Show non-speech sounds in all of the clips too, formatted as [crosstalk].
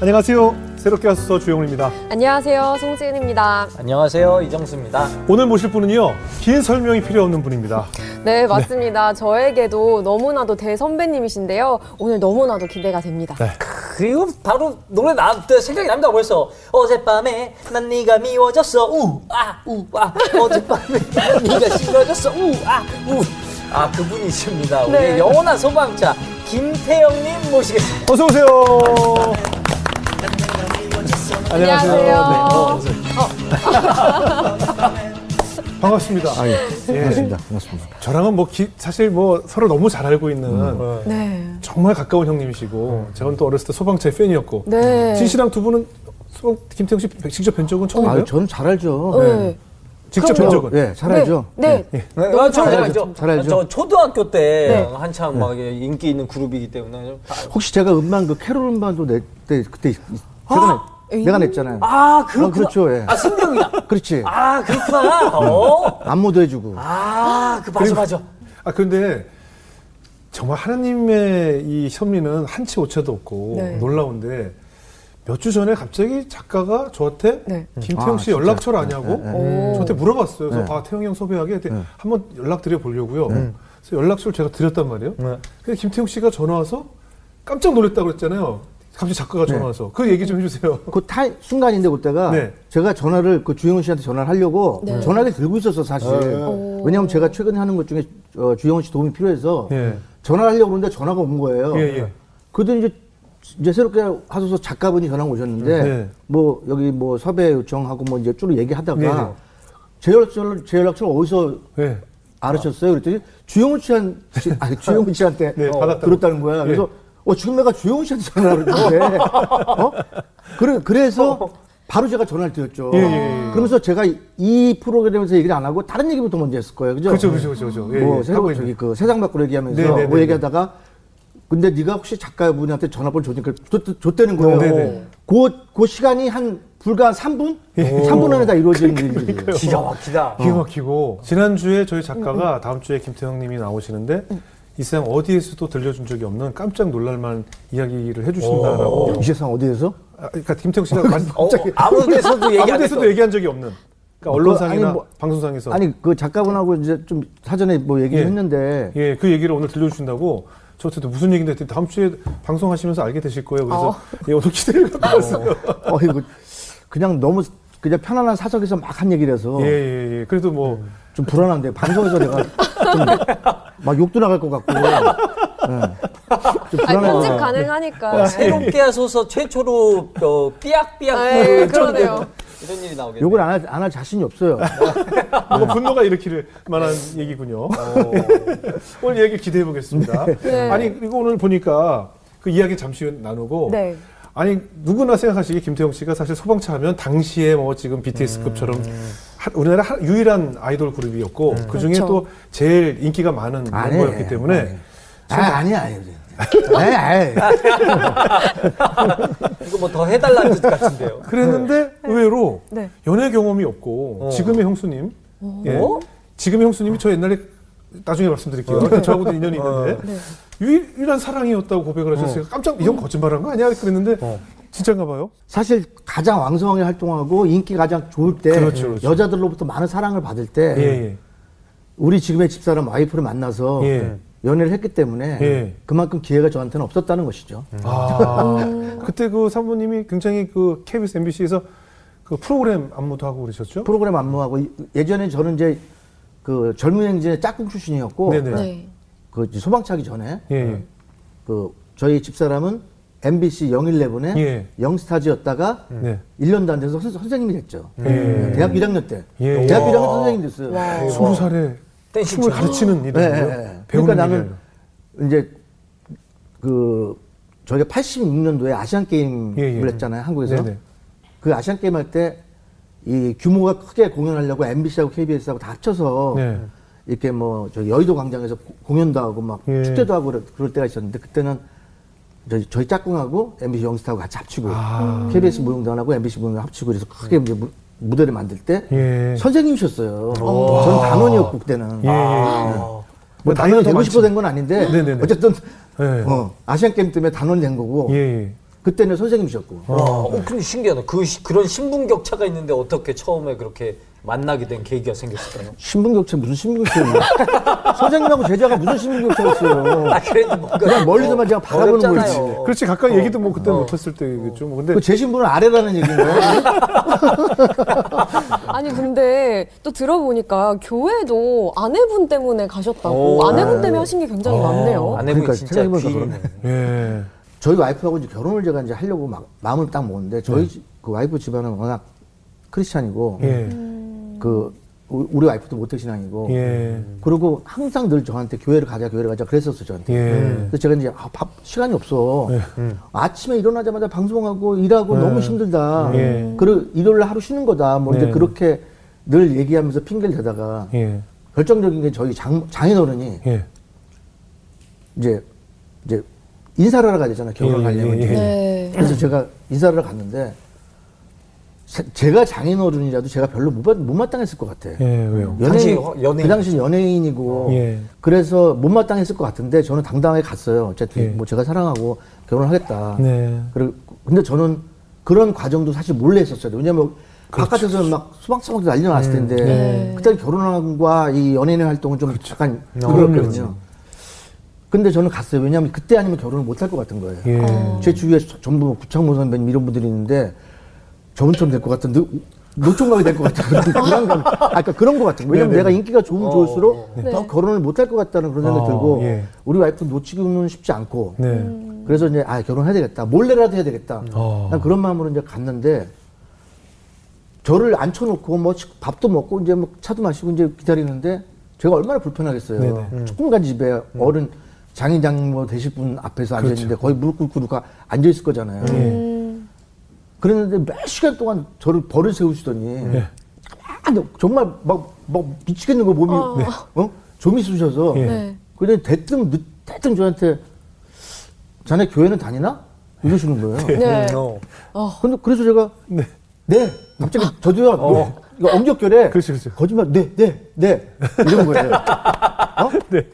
안녕하세요. 새롭게 와서 주영훈입니다. 안녕하세요. 송지은입니다. 안녕하세요. 이정수입니다. 오늘 모실 분은요. 긴 설명이 필요 없는 분입니다. 네, 맞습니다. 저에게도 너무나도 대선배님이신데요. 오늘 너무나도 기대가 됩니다. 네. 그리고 바로 노래 때 생각이 납니다. 벌써 어젯밤에 난 네가 미워졌어 우아 우아 어젯밤에 [laughs] 난 네가 싫어졌어 우아 우 아 그분이십니다. 우리 네. 영원한 소방차 김태영님 모시겠습니다. 어서 오세요. 안녕하세요. 네, 어, 어서 반갑습니다. 아, 예. 예. 반갑습니다. 반갑습니다. 저랑은 뭐 기- 사실 뭐 서로 너무 잘 알고 있는 네. 정말 가까운 형님이시고 제가 또 어렸을 때 소방차의 팬이었고 네. 진 씨랑 두 분은 소방 김태형 씨 직접 뵌 적은 처음인가요? 아, 저는 잘 알죠. 네. 직접 뵌 적은? 예, 잘 알죠. 네. 예. 네, 너무 아, 저, 잘 저, 알죠. 저, 잘 알죠. 저 초등학교 때 네. 한참 막 인기 있는 그룹이기 때문에. 혹시 제가 음반 그 캐롤 음반도 낼때 그때 제가 내, 내가 냈잖아요. 아 그렇구나. 아, 그렇죠, 예. 아 승경이다. [laughs] 그렇지. 아 그렇구나. 어. 안무도 해주고. 아 그 맞아 맞아. 아 그런데 정말 하나님의 이 섭리는 한치 오차도 없고 네. 놀라운데 몇 주 전에 갑자기 작가가 저한테 네. 김태형 아, 씨 진짜? 연락처를 아냐고 네, 네. 저한테 물어봤어요. 그래서 네. 아 태형 형 섭외하게 한번 연락 드려 보려고요. 그래서 연락처를 제가 드렸단 말이에요. 네. 근데 김태형 씨가 전화 와서 깜짝 놀랐다고 그랬잖아요. 갑자기 작가가 전화 와서 그 얘기 좀 해주세요. 그 타이, 순간인데 그때가 네. 제가 전화를 그 주영훈 씨한테 전화를 하려고 네. 전화기 들고 있었어 사실. 오. 왜냐하면 제가 최근에 하는 것 중에 어, 주영훈 씨 도움이 필요해서 예. 전화를 하려고 그러는데 전화가 온 거예요. 예, 예. 그러더니 이제 이제 새롭게 하소서 작가분이 전화 가 오셨는데 네. 뭐 여기 뭐 섭외 요청하고 뭐 이제 쭉 얘기하다가 네, 네. 제 연락처를 제 연락처를 어디서 네. 알으셨어요? 그랬더니 주영훈 씨한 주영훈 씨한테 네, 어. 들었다는 거야. 그래서 어 지금 내가 주영훈 씨한테 전화를 했는데 어? 그래 그래서 바로 제가 전화를 드렸죠. 예, 예, 예. 그러면서 제가 이 프로그램에서 얘기를 안 하고 다른 얘기부터 먼저 했을 거예요. 그죠? 그렇죠, 그렇죠, 그렇죠. 그렇죠. 예, 뭐 예. 새로 저기. 그 세상 밖으로 얘기하면서 네, 네, 뭐 네, 얘기하다가 근데 네가 혹시 작가분한테 전화번호 줬니까 줬, 줬다는 거예요. 네, 네. 그, 그 시간이 한 불과 한 3분? 예. 3분 안에 다 이루어지는. 그러니까요. 기가 막히다. 기가 막히고 지난주에 저희 작가가 다음 주에 김태형 님이 나오시는데 이 세상 어디에서도 들려준 적이 없는 깜짝 놀랄만한 이야기를 해주신다라고 이 세상 어디에서? 아, 그러니까 김태형 씨가 말- 어, 아무 데서도 얘기 아무 안 데서도. 얘기한 적이 없는 그러니까 그, 언론상이나 아니, 뭐- 방송상에서 아니 그 작가분하고 이제 좀 사전에 뭐 얘기를 예. 했는데 예, 그 얘기를 오늘 들려주신다고 저한테도 무슨 얘기인데 다음 주에 방송하시면서 알게 되실 거예요. 그래서 어. 예, 오늘 기대를 갖고 왔어요. 어 이거 그냥 너무 그냥 편안한 사석에서 막 한 얘기라서 예, 예, 예. 그래도 뭐 좀 불안한데 방송에서 내가 좀 막 욕도 나갈 것 같고 예. [laughs] 좀 아니, 불안해요. 편집 가능하니까. 새롭게 하소서 최초로 어, 삐약삐약 네, 그 그러네요. 이런 일이 나오겠네. 욕을 안할안할 자신이 없어요. 뭔가 분노가 일으킬 만한 얘기군요. [laughs] 오늘 얘기 기대해 보겠습니다. 네. 아니 그리고 오늘 보니까 그 이야기 잠시 나누고 네. 아니 누구나 생각하시기에 김태형 씨가 사실 소방차 하면 당시에 뭐 지금 BTS급처럼 하- 우리나라 하- 유일한 아이돌 그룹이었고 그 중에 그렇죠. 또 제일 인기가 많은. 멤버였기 때문에 안 해. 아, 아니야, 아니야. 아니, 아니. [laughs] 이거 뭐 더 해달라는 뜻 같은데요. 그랬는데 의외로 네. 연애 경험이 없고 어. 지금의 형수님 예. 어? 지금의 형수님이 저 옛날에 나중에 말씀드릴게요. 저하고도 인연이 있는데 네. 유일한 사랑이었다고 고백을 하셨어요. 깜짝 이건 거짓말한 거 아니야? 그랬는데 진짜인가 봐요. 사실 가장 왕성하게 활동하고 인기 가장 좋을 때 그렇죠, 그렇죠. 여자들로부터 많은 사랑을 받을 때 예, 예. 우리 지금의 집사람 와이프를 만나서 예. 연애를 했기 때문에 예. 그만큼 기회가 저한테는 없었다는 것이죠. 아, 그때 그 사모님이 굉장히 그 KBS MBC에서 그 프로그램 안무도 하고 그러셨죠? 프로그램 안무하고 이- 예전에 저는 이제 그 젊은 행진의 짝꿍 출신이었고 네네. 네. 그 이제 소방차기 전에 예, 예. 그 저희 집사람은 MBC 영일레븐의 예. 영스타즈였다가 네. 1년도 안 돼서 선, 선생님이 됐죠. 예. 대학교 1학년 때. 예. 대학교 1학년 선생님 됐어요. 와. 스무 살에 댄싱 춤을 춤. 가르치는 일이고요. 네, 네, 네. 그러니까 일이에요. 나는 이제 그 저희가 86년도에 아시안 게임을 예, 예. 했잖아요 한국에서 네네. 그 아시안 게임 할 때 이 규모가 크게 공연하려고 MBC하고 KBS하고 다 합쳐서 네. 이렇게 뭐 저기 여의도 광장에서 고- 공연도 하고 막 예. 축제도 하고 그럴, 그럴 때가 있었는데 그때는 저희, 저희 짝꿍하고 MBC 영스타하고 같이 합치고 아. KBS 무용단하고 MBC 무용단 합치고 그래서 크게 이제 무, 무대를 만들 때 예. 선생님이셨어요. 저는 단원이었고 그때는. 예. 아. 뭐 나이가 단원이 더 되고. 싶어 된 건 아닌데 네네네. 어쨌든 예. 어, 아시안 게임 때문에 단원이 된 거고 예, 예. 그때는 선생님이셨고. 와, 어, 근데 신기하다. 그 시- 그런 신분 격차가 있는데 어떻게 처음에 그렇게 만나게 된 계기가 생겼을까요? 신분격차 무슨 신분격차예요? [laughs] 선생님하고 제자가 무슨 신분격차가 있어요? 아, 그래도 뭔가 그냥 멀리서만 제가 바라보는 어렵잖아요. 거지. 그렇지 가까이 얘기도 뭐 그때 못했을 때겠죠. 뭐 근데 그제 신분은 아래라는 얘기인가요? [laughs] 아니 근데 또 들어보니까 교회도 아내분 때문에 가셨다고 오. 아내분 때문에 하신 게 굉장히 많네요. 아내분이 그러니까 진짜 생각해보니까 귀인이네. 예. 저희 와이프하고 이제 결혼을 제가 이제 하려고 막 마음을 딱 먹었는데 저희 집- 그 와이프 집안은 워낙 크리스찬이고 예. 그 우- 우리 와이프도 모태신앙이고 예. 그리고 항상 늘 저한테 교회를 가자 교회를 가자 그랬었어 저한테. 예. 그래서 제가 이제 아, 밥 시간이 없어. 예. 아침에 일어나자마자 방송하고 일하고 예. 너무 힘들다. 예. 그리고 일요일 날 하루 쉬는 거다. 뭐 이제 예. 그렇게 늘 얘기하면서 핑계를 대다가 예. 결정적인 게 저희 장, 장인어른이 예. 이제 이제 인사를 하러 가야 되잖아 결혼 예, 하려면. 예, 예. 네. 그래서 제가 인사를 하러 갔는데 세- 제가 장인 어른이라도 제가 별로 못, 받- 못마땅했을 것 같아. 예. 왜요? 당시 연예인, 허- 연예인. 그 당시 연예인이고 예. 그래서 못 마땅했을 것 같은데 저는 당당하게 갔어요. 어쨌든 예. 뭐 제가 사랑하고 결혼하겠다. 네. 그리고 근데 저는 그런 과정도 사실 몰래 했었어요. 왜냐면 바깥에서는 막 수박수박 난리 났을 텐데 네. 그때 결혼과 이 연예인 활동은 좀 잠깐 그럼요. 그렇거든요. 근데 저는 갔어요. 왜냐하면 그때 아니면 결혼을 못 할 것 같은 거예요. 예. 어. 제 주위에 전부 구창모 선배님 이런 분들이 있는데 저분처럼 될 것 같은 노, 노총각이 될 것 같은 그런 [laughs] 불안감. 아, 그러니까 그런 것 같은 거예요. 왜냐면 네네. 내가 인기가 좋으면 좋을수록 네. 더 결혼을 못 할 것 같다는 그런 생각이 어, 들고 예. 우리 와이프 놓치기는 쉽지 않고 네. 그래서 이제 아 결혼해야 되겠다 몰래라도 해야 되겠다 어. 난 그런 마음으로 이제 갔는데 저를 앉혀놓고 뭐 식- 밥도 먹고 이제 뭐 차도 마시고 이제 기다리는데 제가 얼마나 불편하겠어요 네네. 조금간 집에 어른 장인 장모 되실 분 앞에서 앉아 있는데 거의 무릎 꿇고 누가 앉아 있을 거잖아요 예. 음. 그랬는데 몇 시간 동안 저를 벌을 세우시더니 예. 가만히 정말 막, 막 미치겠는 거 몸이 어. 어? 좀이 쑤셔서 예. 네. 그냥 대뜸 늦- 대뜸 저한테 자네 교회는 다니나 이러시는 거예요. 네. 어. 근데 그래서 제가 네. 네 갑자기 저도요 뭐, 이거 엄격결에 그렇지, 그렇지. 거짓말 네네네 이런 거예요. 어? [laughs] 네.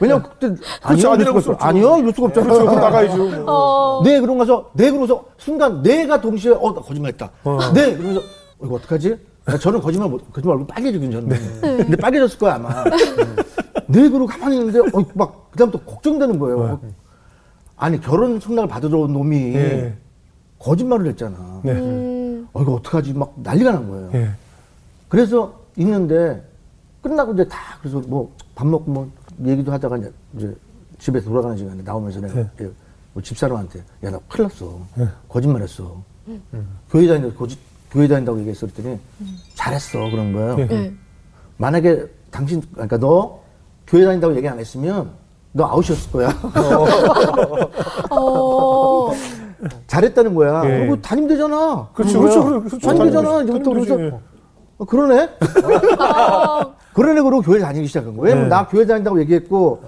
왜냐면 그때. 아니요 이럴 수가 없-. 아니요 이럴 수가 없잖아. 그렇죠. 그럼 나가야죠. [laughs] 어. 네 그러고 가서 네 그러고서 순간 네가 동시에 어 나 거짓말했다. 어. 네 그러면서 어, 이거 어떡하지? 야, 저는 거짓말 못 거짓말 얼굴 빨개지긴 저는. 근데 빨개졌을 거야 아마. 네 그러고 가만히 있는데 어, 막 그다음부터 걱정되는 거예요. 어, 아니 결혼 승낙을 받으러 온 놈이 예. 거짓말을 했잖아. 네. 음. 어 이거 어떡하지? 막 난리가 난 거예요. 예. 그래서 있는데 끝나고 이제 다 그래서 뭐 밥 먹고 뭐 얘기도 하다가 이제, 이제 집에 돌아가는 시간에 나오면서 내가 네. 예, 뭐 집사람한테 야 나 큰일 났어 네. 거짓말했어 교회 다닌다 고지, 교회 다닌다고 얘기했어 그랬더니 잘했어 그런 거예요 예. 네. 만약에 당신 그러니까 너 교회 다닌다고 얘기 안 했으면 너 아웃이었을 거야 [laughs] 어. 잘했다는 거야 예. 그리고 다니면 되잖아 그렇죠. 그렇죠, 그렇죠. 다니면 되잖아 다니면 이제부터. 그래서 어, 그러네 아. [laughs] 그러네 그러고 교회 다니기 시작한 거예요. 왜냐면 네. 나 교회 다닌다고 얘기했고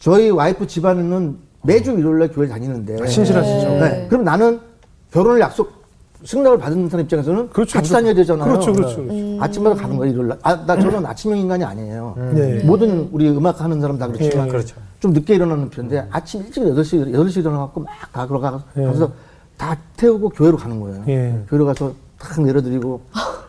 저희 와이프 집안은 매주 일요일 날 교회 다니는데 아, 신실하시죠. 네. 네. 그럼 나는 결혼을 약속 승낙을 받은 사람 입장에서는 그렇죠, 같이 그렇죠. 다녀야 되잖아요. 그렇죠, 그렇죠, 그렇죠. 음. 아침마다 가는 거야 일요일 날. 아, 나 저는 아침형 인간이 아니에요. 네. 모든 우리 음악 하는 사람 다 그렇지만 예, 그렇죠. 좀 늦게 일어나는 편인데 아침 일찍 8시, 8시 일어나갖고 막 가, 그러가, 예. 가서 다 태우고 교회로 가는 거예요. 예. 교회로 가서 탁 내려드리고 [laughs]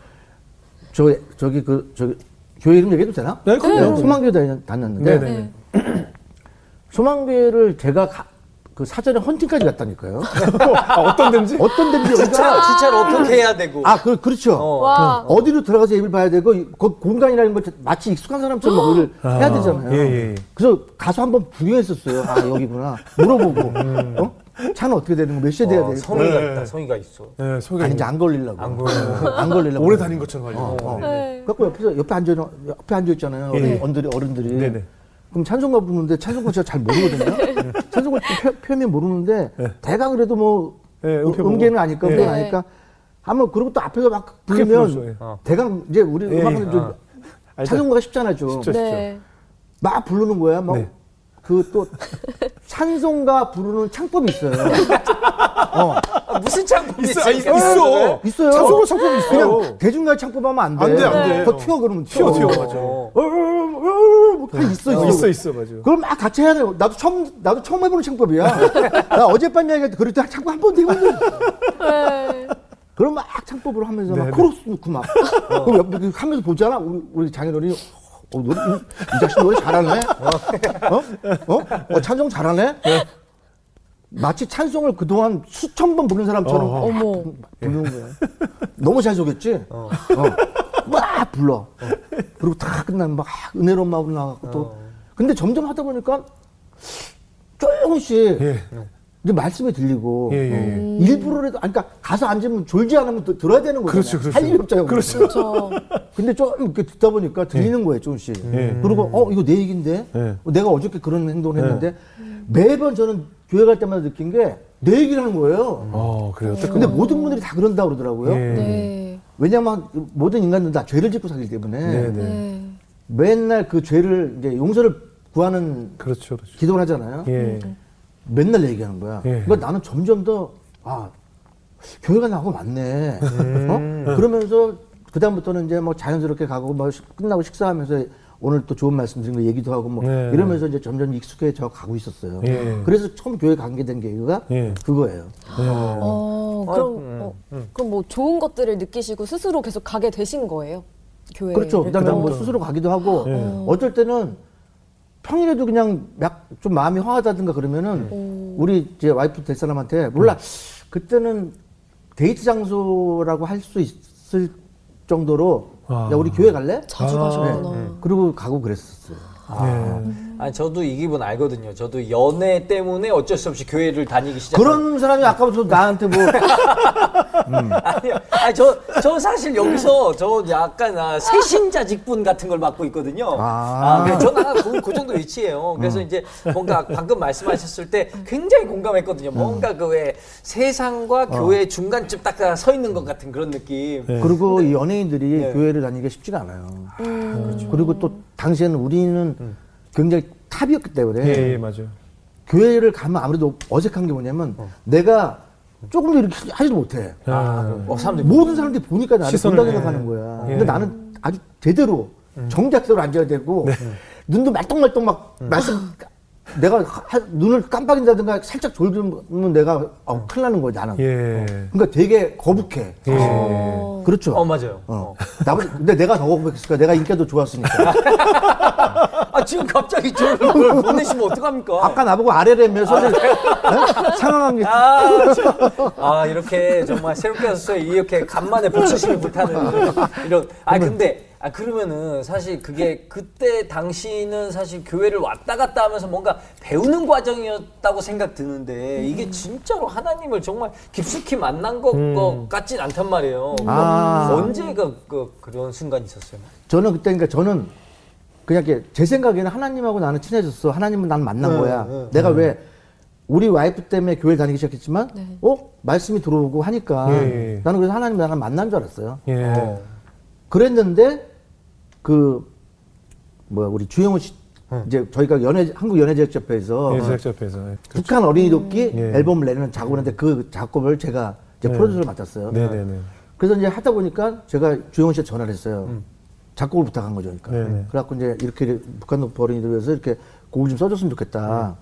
저, 저기 그, 저기 교회 이름 얘기해도 되나? 네, 그럼요. 소망교회 다녔- 다녔는데 네네. 네. [clears throat] 소망교회를 제가 가- 그 사전에 헌팅까지 갔다니까요. 아, 어떤 데인지? 어떤 데인지 여기가 진짜로 어떻게 해야 되고. 아, 그, 그렇죠. 어. 와. 어. 디로 들어가서 예비를 봐야 되고 이- 그 공간이라는 걸 마치 익숙한 사람처럼 막 일을 아, 해야 되잖아요. 예, 예, 예. 그래서 가서 한번 구경했었어요. 아 여기구나. 물어보고 어? 차는 어떻게 되는 거 몇 시에 돼야 어, 돼? 성의가 네. 있다, 성의가 있어. 네, 소개. 아니 이제 안 걸리려고. 안 걸리려고. 안 걸리려고. 오래 다닌 것처럼 하려고. 어, 어. 네. 그래갖고 옆에서 옆에 앉아 옆에 앉아 있잖아요. 예. 어른, 어른들이 어른들이. 네네. 그럼 찬송가 부르는데 찬송가 제가 잘 모르거든요. [laughs] 찬송가 표, 표면 모르는데 대강 그래도 뭐 네. 음계는 아니까 음계는 네. 아니까 한번 그리고 또 앞에서 막 부르면 예. 어. 대강 이제 우리 예, 음악은 예. 좀 어. 알죠. 찬송가가 쉽잖아요 좀. 쉽죠. 네. 막 부르는 거야. 막 네. 그또 찬송가 부르는 창법이 있어요. [laughs] 어, 아, 무슨 창법이 있어, 아, 있어요? 있어. 있어요. 찬송가 창법이 있어요. 그냥 대중가 창법 하면 안 돼. 안 돼, 안 돼요. 더 튀어 그러면 튀어, 튀어, 어. 맞아. 어. 어, 어, 어, 뭐다 있어 있어. 어, 있어 있어 맞아. 그걸 막 같이 해야 돼. 나도 처음 나도 처음 해보는 창법이야. 나 어젯밤 얘기할 때 그랬더니 창법 한 번도 해본 적 없어. 네. 그럼 막 창법으로 하면서 네, 막 네. 코러스 넣고 막. 그럼 옆에 그 하면서 보잖아. 우리, 우리 장인어른이 어, 노래, 이, 이 자식 노래 잘하네. 어? 어? 어, 찬송 잘하네. 마치 찬송을 그동안 수천 번 부른 사람처럼 어, 어. 어머. 부르는 거야. 너무 잘 속였지? 어. 막 불러. 그리고 다 끝나면 막 은혜로운 마음으로 나가고 또. 근데 점점 하다 보니까 조금씩 예. 이제 말씀이 들리고 예, 예, 예. 어, 일부러라도 아니, 그러니까 가서 앉으면 졸지 않으면 또 들어야 되는 거잖아요. 그렇죠, 그렇죠. 할 일이 없잖아요. 그렇죠. 그렇죠. 근데 좀 이렇게 듣다 보니까 들리는 거예요, 조금씩. 예. 그리고 어 이거 내 얘긴데 예. 어, 내가 어저께 그런 행동을 했는데 매번 저는 교회 갈 때마다 느낀 게 내 얘기를 하는 거예요. 어 그래요. 근데 모든 분들이 다 그런다 그러더라고요. 예. 네. 왜냐면 모든 인간들은 다 죄를 짓고 살기 때문에 네, 네. 네. 맨날 그 죄를 이제 용서를 구하는 그렇죠, 그렇죠. 기도를 하잖아요. 예. 맨날 얘기하는 거야. 예. 그러니까 나는 점점 더, 아, 교회가 나하고 맞네. 음. 어? 그러면서, 그다음부터는 이제 뭐 자연스럽게 가고, 뭐 식- 끝나고 식사하면서 오늘 또 좋은 말씀 드린 거 얘기도 하고 뭐 네. 이러면서 이제 점점 익숙해져 가고 있었어요. 예. 그래서 처음 교회 가게 된 계기가 예. 그거예요. 어, 그럼, 어, 그럼 뭐 좋은 것들을 느끼시고 스스로 계속 가게 되신 거예요? 교회. 그렇죠. 그다음에 뭐. 스스로 가기도 하고 예. 어쩔 때는 평일에도 그냥 약좀 마음이 화하다든가 그러면은 우리 이제 와이프 될 사람한테 몰라 그때는 데이트 장소라고 할 수 있을 정도로 아. 야 우리 교회 갈래? 자주 아, 가셨구나. 그리고 가고 그랬었어요. 예. 아니 저도 이 기분 알거든요. 저도 연애 때문에 어쩔 수 없이 교회를 다니기 시작. 그런 사람이 아까부터 나한테 뭐 [laughs] 아니요. 아니 저, 저 사실 여기서 저 약간 아, 세신자 직분 같은 걸 맡고 있거든요. 아. 아, 그래서 저는 한 그, 그 정도 위치예요. 그래서 이제 뭔가 방금 말씀하셨을 때 굉장히 공감했거든요. 뭔가 그 왜 세상과 교회 중간쯤 딱 서 있는 것 같은 그런 느낌. 네. 그리고 이 연예인들이 네. 교회를 다니기가 쉽지가 않아요. 그렇죠. 그리고 또 당시에는 우리는 굉장히 탑이었기 때문에 예, 예, 맞아요. 교회를 가면 아무래도 어색한 게 뭐냐면 내가 조금도 이렇게 하지도 못해. 아, 어, 사람들이 모든 사람들이 보니까 나를 시선을, 본다 예. 생각하는 거야. 예. 근데 나는 아주 제대로 정작대로 앉아야 되고 눈도 말똥말똥 막 말씀 [laughs] 내가 하- 눈을 깜빡인다든가 살짝 졸면 내가 어, 큰일 나는 거야 나는. 예. 그러니까 되게 거북해. 예. 어. 그렇죠. 어 맞아요. 어. 나보다 근데 내가 더 거북했을까? 내가 인기가 더 좋았으니까. [laughs] 아 지금 갑자기 저를 보내시면 어떡합니까? 아까 나보고 아래래며 소리 어? 상황한 게 아, 참. 아, 이렇게 정말 새롭게 하셨어요. 이렇게 간만에 복수심이 불타는 이런. 아, 근데, 아, 그러면은 사실 그게 그때 당시는 사실 교회를 왔다 갔다 하면서 뭔가 배우는 과정이었다고 생각 드는데 이게 진짜로 하나님을 정말 깊숙이 만난 것, 것 같진 않단 말이에요. 아. 언제가 그, 그런 순간이 있었어요? 저는 그때 그러니까 저는 그냥 이렇게 제 생각에는 하나님하고 나는 친해졌어. 하나님은 난 만난 네, 거야. 네, 내가 왜 우리 와이프 때문에 교회를 다니기 시작했지만 네. 어 말씀이 들어오고 하니까 예, 예. 나는 그래서 하나님 나랑 만난 줄 알았어요. 예. 어. 그랬는데 그 뭐야 우리 주영훈 씨 이제 저희가 연예 한국 연예제작협회에서 예, 제작자협회에서. 예. 북한 어린이 돕기 예. 앨범을 내는 작업을 했는데 그 작업을 제가 이제 네. 프로듀서를 맡았어요. 네네네. 그래서 이제 하다 보니까 제가 주영훈 씨한테 전화를 했어요. 작곡을 부탁한 거죠. 그러니까. 음. 네네. 그래갖고 이제 이렇게 북한 어린이들 위해서 이렇게 곡을 좀 써줬으면 좋겠다. 음.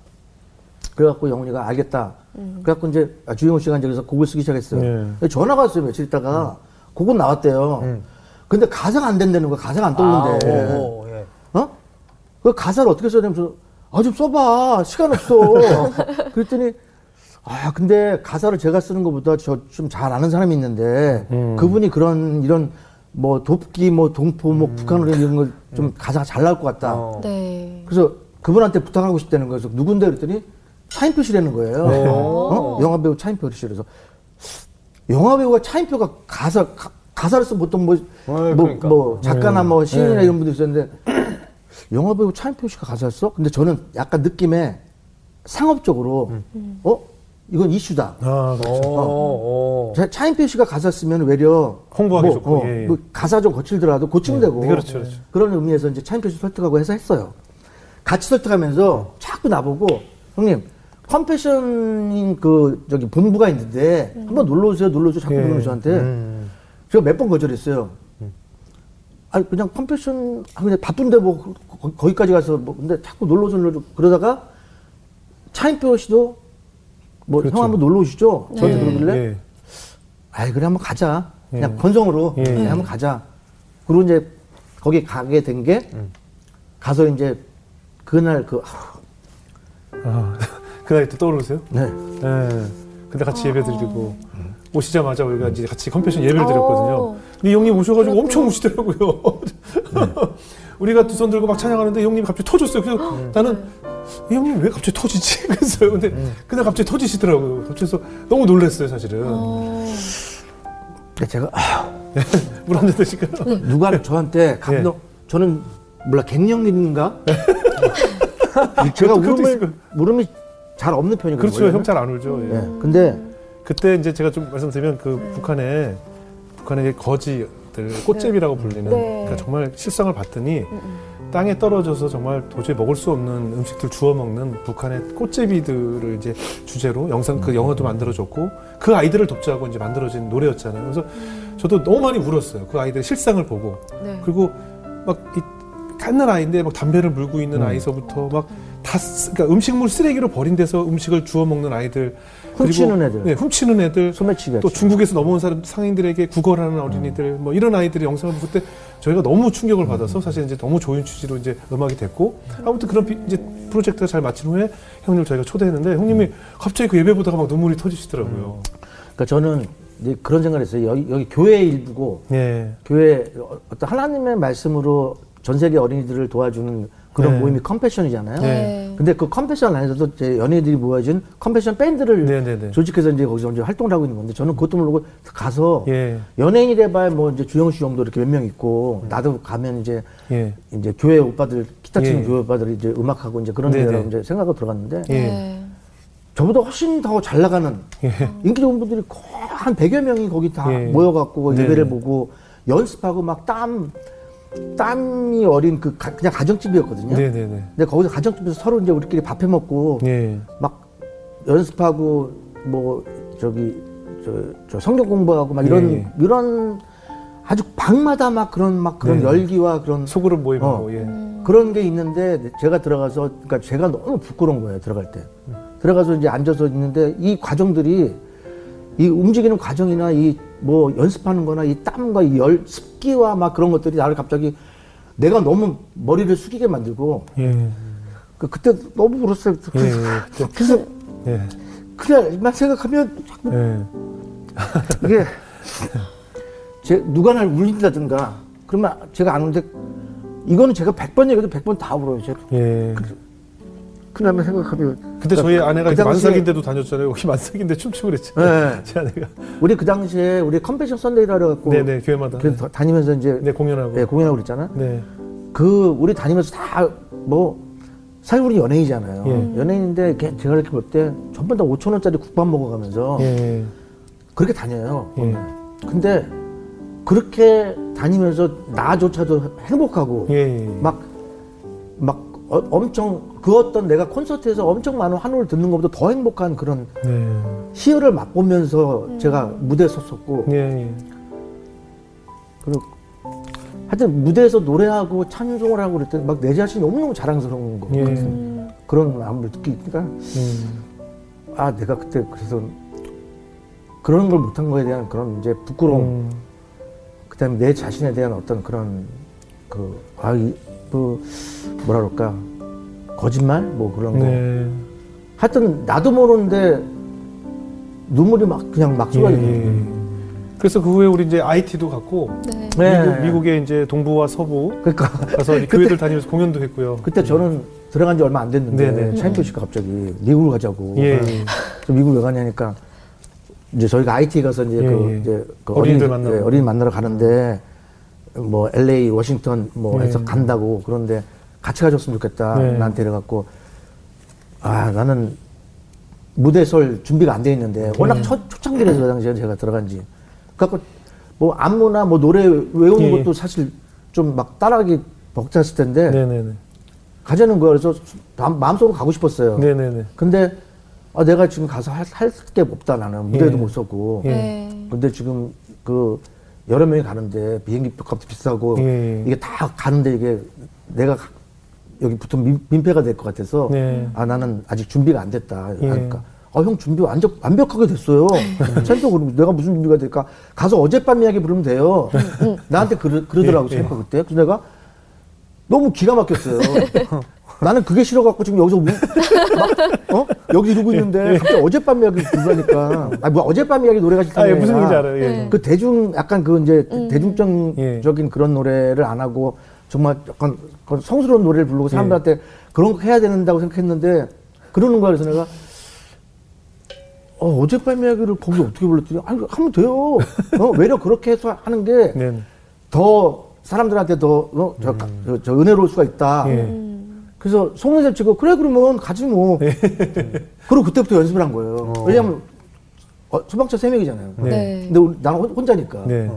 그래갖고 영훈이가 알겠다. 그래갖고 이제 아, 주영훈 씨가 이제 그래서 곡을 쓰기 시작했어요. 네. 전화가 왔어요. 며칠 있다가 곡은 나왔대요. 음. 근데 가사가 안 된다는 거야. 가사가 안 떠오른대. 아, 오, 오, 예. 어? 그 가사를 어떻게 써야 되면서 아 좀 써봐 시간 없어 [laughs] 그랬더니 아 근데 가사를 제가 쓰는 것보다 저 좀 잘 아는 사람이 있는데 음. 그분이 그런 이런 뭐 돕기 뭐 동포 뭐 북한으로 이런 걸좀 가사가 잘 나올 것 같다 어. 네. 그래서 그분한테 부탁하고 싶다는 거예요 그래서 누군데 그랬더니 차인표 씨라는 거예요 어? 영화 배우 차인표 씨 그래서 영화 배우가 차인표가 가사 가, 가사를 쓰면 보통 뭐, 어, 뭐, 그러니까. 뭐 작가나 뭐 시인이나 네. 이런 분들 있었는데 [clears throat] 영화 배우 차인표 씨가 가사를 써? 근데 저는 약간 느낌에 상업적으로 어 이건 이슈다. 아, 오, 그렇죠. 오. 자- 차인표 씨가 가사 쓰면 외려 홍보하기 뭐, 좋고, 어, 예, 예. 뭐 가사 좀 거칠더라도 고치면 되고 네, 그렇죠, 그렇죠. 런 의미에서 이제 차인표 씨 설득하고 해서 했어요. 같이 설득하면서 자꾸 나보고 형님 컴패션인 그 저기 본부가 있는데 한번 놀러 오세요, 놀러 오세요 자꾸 예. 그러면 저한테 음. 제가 몇 번 거절했어요. 아니 그냥 컴패션 아, 그냥 바쁜데 뭐 거, 거기까지 가서 뭐 근데 자꾸 놀러 오서 놀러 그러다가 차인표 씨도 뭐형 그렇죠. 한번 놀러 오시죠. 저한테 네. 그러길래 예. 아이 그래 한번 가자. 그냥 예. 건성으로 예. 네, 한번 가자. 그리고 이제 거기 가게 된 게 가서 이제 그날 그 아, [laughs] 그 나이 또 떠오르세요? 네. 예. 근데 같이 예배 드리고 음. 오시자마자 우리가 이제 같이 컴패션 예배를 드렸거든요. 어. 근데 이 형님 오셔가지고. 엄청 우시더라고요. [laughs] 우리가 두 손 들고 막 찬양하는데 이 형님 갑자기 터졌어요. 그래서 나는 이 형님 왜 갑자기 터지지? [laughs] 그랬어요. 근데 그날 갑자기 터지시더라고요. 그래서 너무 놀랐어요, 사실은. 어. 근데 제가 아, [laughs] 물한잔 드실까요? 네. 누가 저한테 감동 저는 몰라 갱년기인가? 제가 울음을. 울음이 잘 없는 편이거든요. 그렇죠. 형 잘 안 울죠. 예. 예. 근데 그때 이제 제가 좀 말씀드리면 그 네. 북한에 북한의 거지들 꽃제비라고 불리는 네. 그러니까 정말 실상을 봤더니 음, 음. 땅에 떨어져서 정말 도저히 먹을 수 없는 음식들 주워 먹는 북한의 꽃제비들을 이제 주제로 영상 그 영화도 만들어졌고 그 아이들을 돕자고 이제 만들어진 노래였잖아요. 그래서 저도 너무 많이 울었어요. 그 아이들의 실상을 보고 네. 그리고 막이 갓난 아이인데 막 담배를 물고 있는 음. 아이서부터 막 다 그러니까 음식물 쓰레기로 버린 데서 음식을 주워 먹는 아이들 그리고 훔치는 애들. 네, 훔치는 애들 소매치기 또 중국에서 넘어온 사람 상인들에게 구걸하는 어린이들 뭐 이런 아이들의 영상을 볼 때 저희가 너무 충격을 받아서 사실 이제 너무 좋은 취지로 이제 음악이 됐고 아무튼 그런 비- 이제 프로젝트가 잘 마친 후에 형님을 저희가 초대했는데 형님이 갑자기 그 예배 보다가 막 눈물이 터지시더라고요. 그러니까 저는 이제 그런 생각을 했어요. 여기, 여기 교회 일부고 예. 교회 어- 어떤 하나님의 말씀으로 전 세계 어린이들을 도와주는 그런 네. 모임이 컴패션이잖아요. 네. 근데 그 컴패션 안에서도 이제 연예인들이 모여진 컴패션 밴드를 네네네. 조직해서 이제 거기서 이제 활동을 하고 있는 건데 저는 그것도 모르고 가서 예. 연예인이 돼봐야 뭐 이제 주영 씨 정도 이렇게 몇 명 있고 나도 가면 이제 예. 이제 교회 오빠들 기타 치는 예. 교회 오빠들이 이제 음악하고 이제 그런 네네. 데라고 이제 생각하고 들어갔는데 예. 네. 저보다 훨씬 더 잘 나가는 예. 인기 좋은 분들이 거의 한 100여 명이 거기 다 예. 모여갖고. 예배를 보고 연습하고 막 땀, 땀이 어린 그 가- 그냥 가정집이었거든요. 네네네. 근데 거기서 가정집에서 서로 이제 우리끼리 밥해 먹고 예. 막 연습하고 뭐 저기 저, 저 성경 공부하고 막 이런 예. 이런 아주 방마다 막 그런 막 그런 네. 열기와 그런 소그룹 모임하고 어. 예. 그런 게 있는데 제가 들어가서 그러니까 제가 너무 부끄러운 거예요 들어갈 때 들어가서 이제 앉아서 있는데 이 과정들이 이 움직이는 과정이나 이 뭐 연습하는 거나 이 땀과 이 열 습기와 막 그런 것들이 나를 갑자기 내가 너무 머리를 숙이게 만들고 예. 그 그때 너무 울었어요 예. 그래서, 그때 그래서 예. 그냥만 생각하면 자꾸 예. 이게 제 누가 날 울린다든가 그러면 제가 안 오는데 이거는 제가 100번 얘기해도 100번 다 울어요 제가 예. 그 날만 생각하면 그때 저희 아내가 그 만삭인데도 다녔잖아요. 여기 만삭인데 춤추고 그랬잖아요. 네. [laughs] 제 아내가. 우리 그 당시에 우리 컴패션 썬데이라 그래갖고 네네, 교회마다. 그 다- 다니면서 이제 네, 공연하고. 예, 공연하고 그랬잖아. 네. 그 우리 다니면서 다 뭐 사실 우리 연예인이잖아요. 예. 연예인인데 제가 이렇게 볼 때 전부 다 5천 원짜리 국밥 먹어가면서 예. 그렇게 다녀요. 예. 근데 그렇게 다니면서 나조차도 행복하고 예. 막, 막 어- 엄청 그 어떤 내가 콘서트에서 엄청 많은 환호를 듣는 것보다 더 행복한 그런 네. 희열을 맛보면서 제가 무대에 섰었고 예. 예. 그리고 하여튼 무대에서 노래하고 찬송을 하고 그럴 때 막 내 자신이 너무너무 자랑스러운 거 예. 음. 그런 마음을 느끼니까 음. 아 내가 그때 그래서 그런 걸 못한 거에 대한 그런 이제 부끄러움 음. 그다음에 내 자신에 대한 어떤 그런 그, 아, 이, 그, 뭐라 그럴까, 거짓말? 뭐 그런 거. 네. 하여튼, 나도 모르는데, 눈물이 막, 그냥 막 쏟아지고. 예. 그래서 그 후에 우리 이제 IT도 갔고 네. 네. 미국, 미국의 이제 동부와 서부 그러니까, 가서 이제 교회들 다니면서 공연도 했고요. 그때 저는 들어간 지 얼마 안 됐는데. 차인표 씨가 갑자기 미국을 가자고. 예. 그래서 미국 왜 가냐니까, 이제 저희가 IT 가서 이제 예, 그, 예. 이제 그 어린이들 어린이, 만나러. 예, 어린이 만나러 가는데, 뭐, LA, 워싱턴, 뭐 해서 예. 간다고. 그런데 같이 가줬으면 좋겠다. 네. 나한테 이래갖고, 아, 나는 무대 설 준비가 안 돼 있는데, 워낙 초, 초창기라서 그 당시에 제가 들어간 지. 그래갖고, 뭐, 안무나 뭐 노래 외우는 예. 것도 사실 좀 막 따라하기 벅찼을 텐데, 네네네. 가자는 거야. 그래서 마음- 마음속으로 가고 싶었어요. 네네네. 근데 아, 내가 지금 가서 할 게 없다 나는 무대도 예. 못 섰고 예. 네. 근데 지금 그 여러 명이 가는데 비행기 값도 비싸고 예. 이게 다 가는데 이게 내가 가- 여기 붙으면 민, 민폐가 될 것 같아서 네. 아 나는 아직 준비가 안 됐다 예. 하니까 아 형 준비 완전 완벽하게 됐어요. [laughs] 챔프 그러면 내가 무슨 준비가 될까? 가서 어젯밤 이야기 부르면 돼요. 나한테 그러, 그러 더라고 예, 챔프 그때. 그래서 내가 너무 기가 막혔어요. [laughs] 나는 그게 싫어갖고 지금 여기서 우- 막, 어? 여기 이러고 예. 있는데 갑자기 어젯밤 이야기 부르니까 아, 뭐 어젯밤 이야기 노래가 싫다는 아, 예, 게 무슨 얘기인지 알아요. 예. 그 대중 약간 그 이제 음. 대중적인 그런 노래를 안 하고 정말 약간 그런 성스러운 노래를 부르고 사람들한테 그런 거 해야 된다고 생각했는데 그러는 거야 그래서 내가 어, 어젯밤 이야기를 거기 어떻게 불렀더니 아니 하면 돼요. 어, 외려 그렇게 해서 하는 게 네. 더 사람들한테 더 어, 저, 저, 저 은혜로울 수가 있다. 예. 그래서 속내를 치고 그래 그러면 가지 뭐. 그리고 그때부터 연습을 한 거예요. 왜냐하면 어, 소방차 세 명이잖아요. 네. 네. 근데 우리- 나는 혼- 혼자니까 네.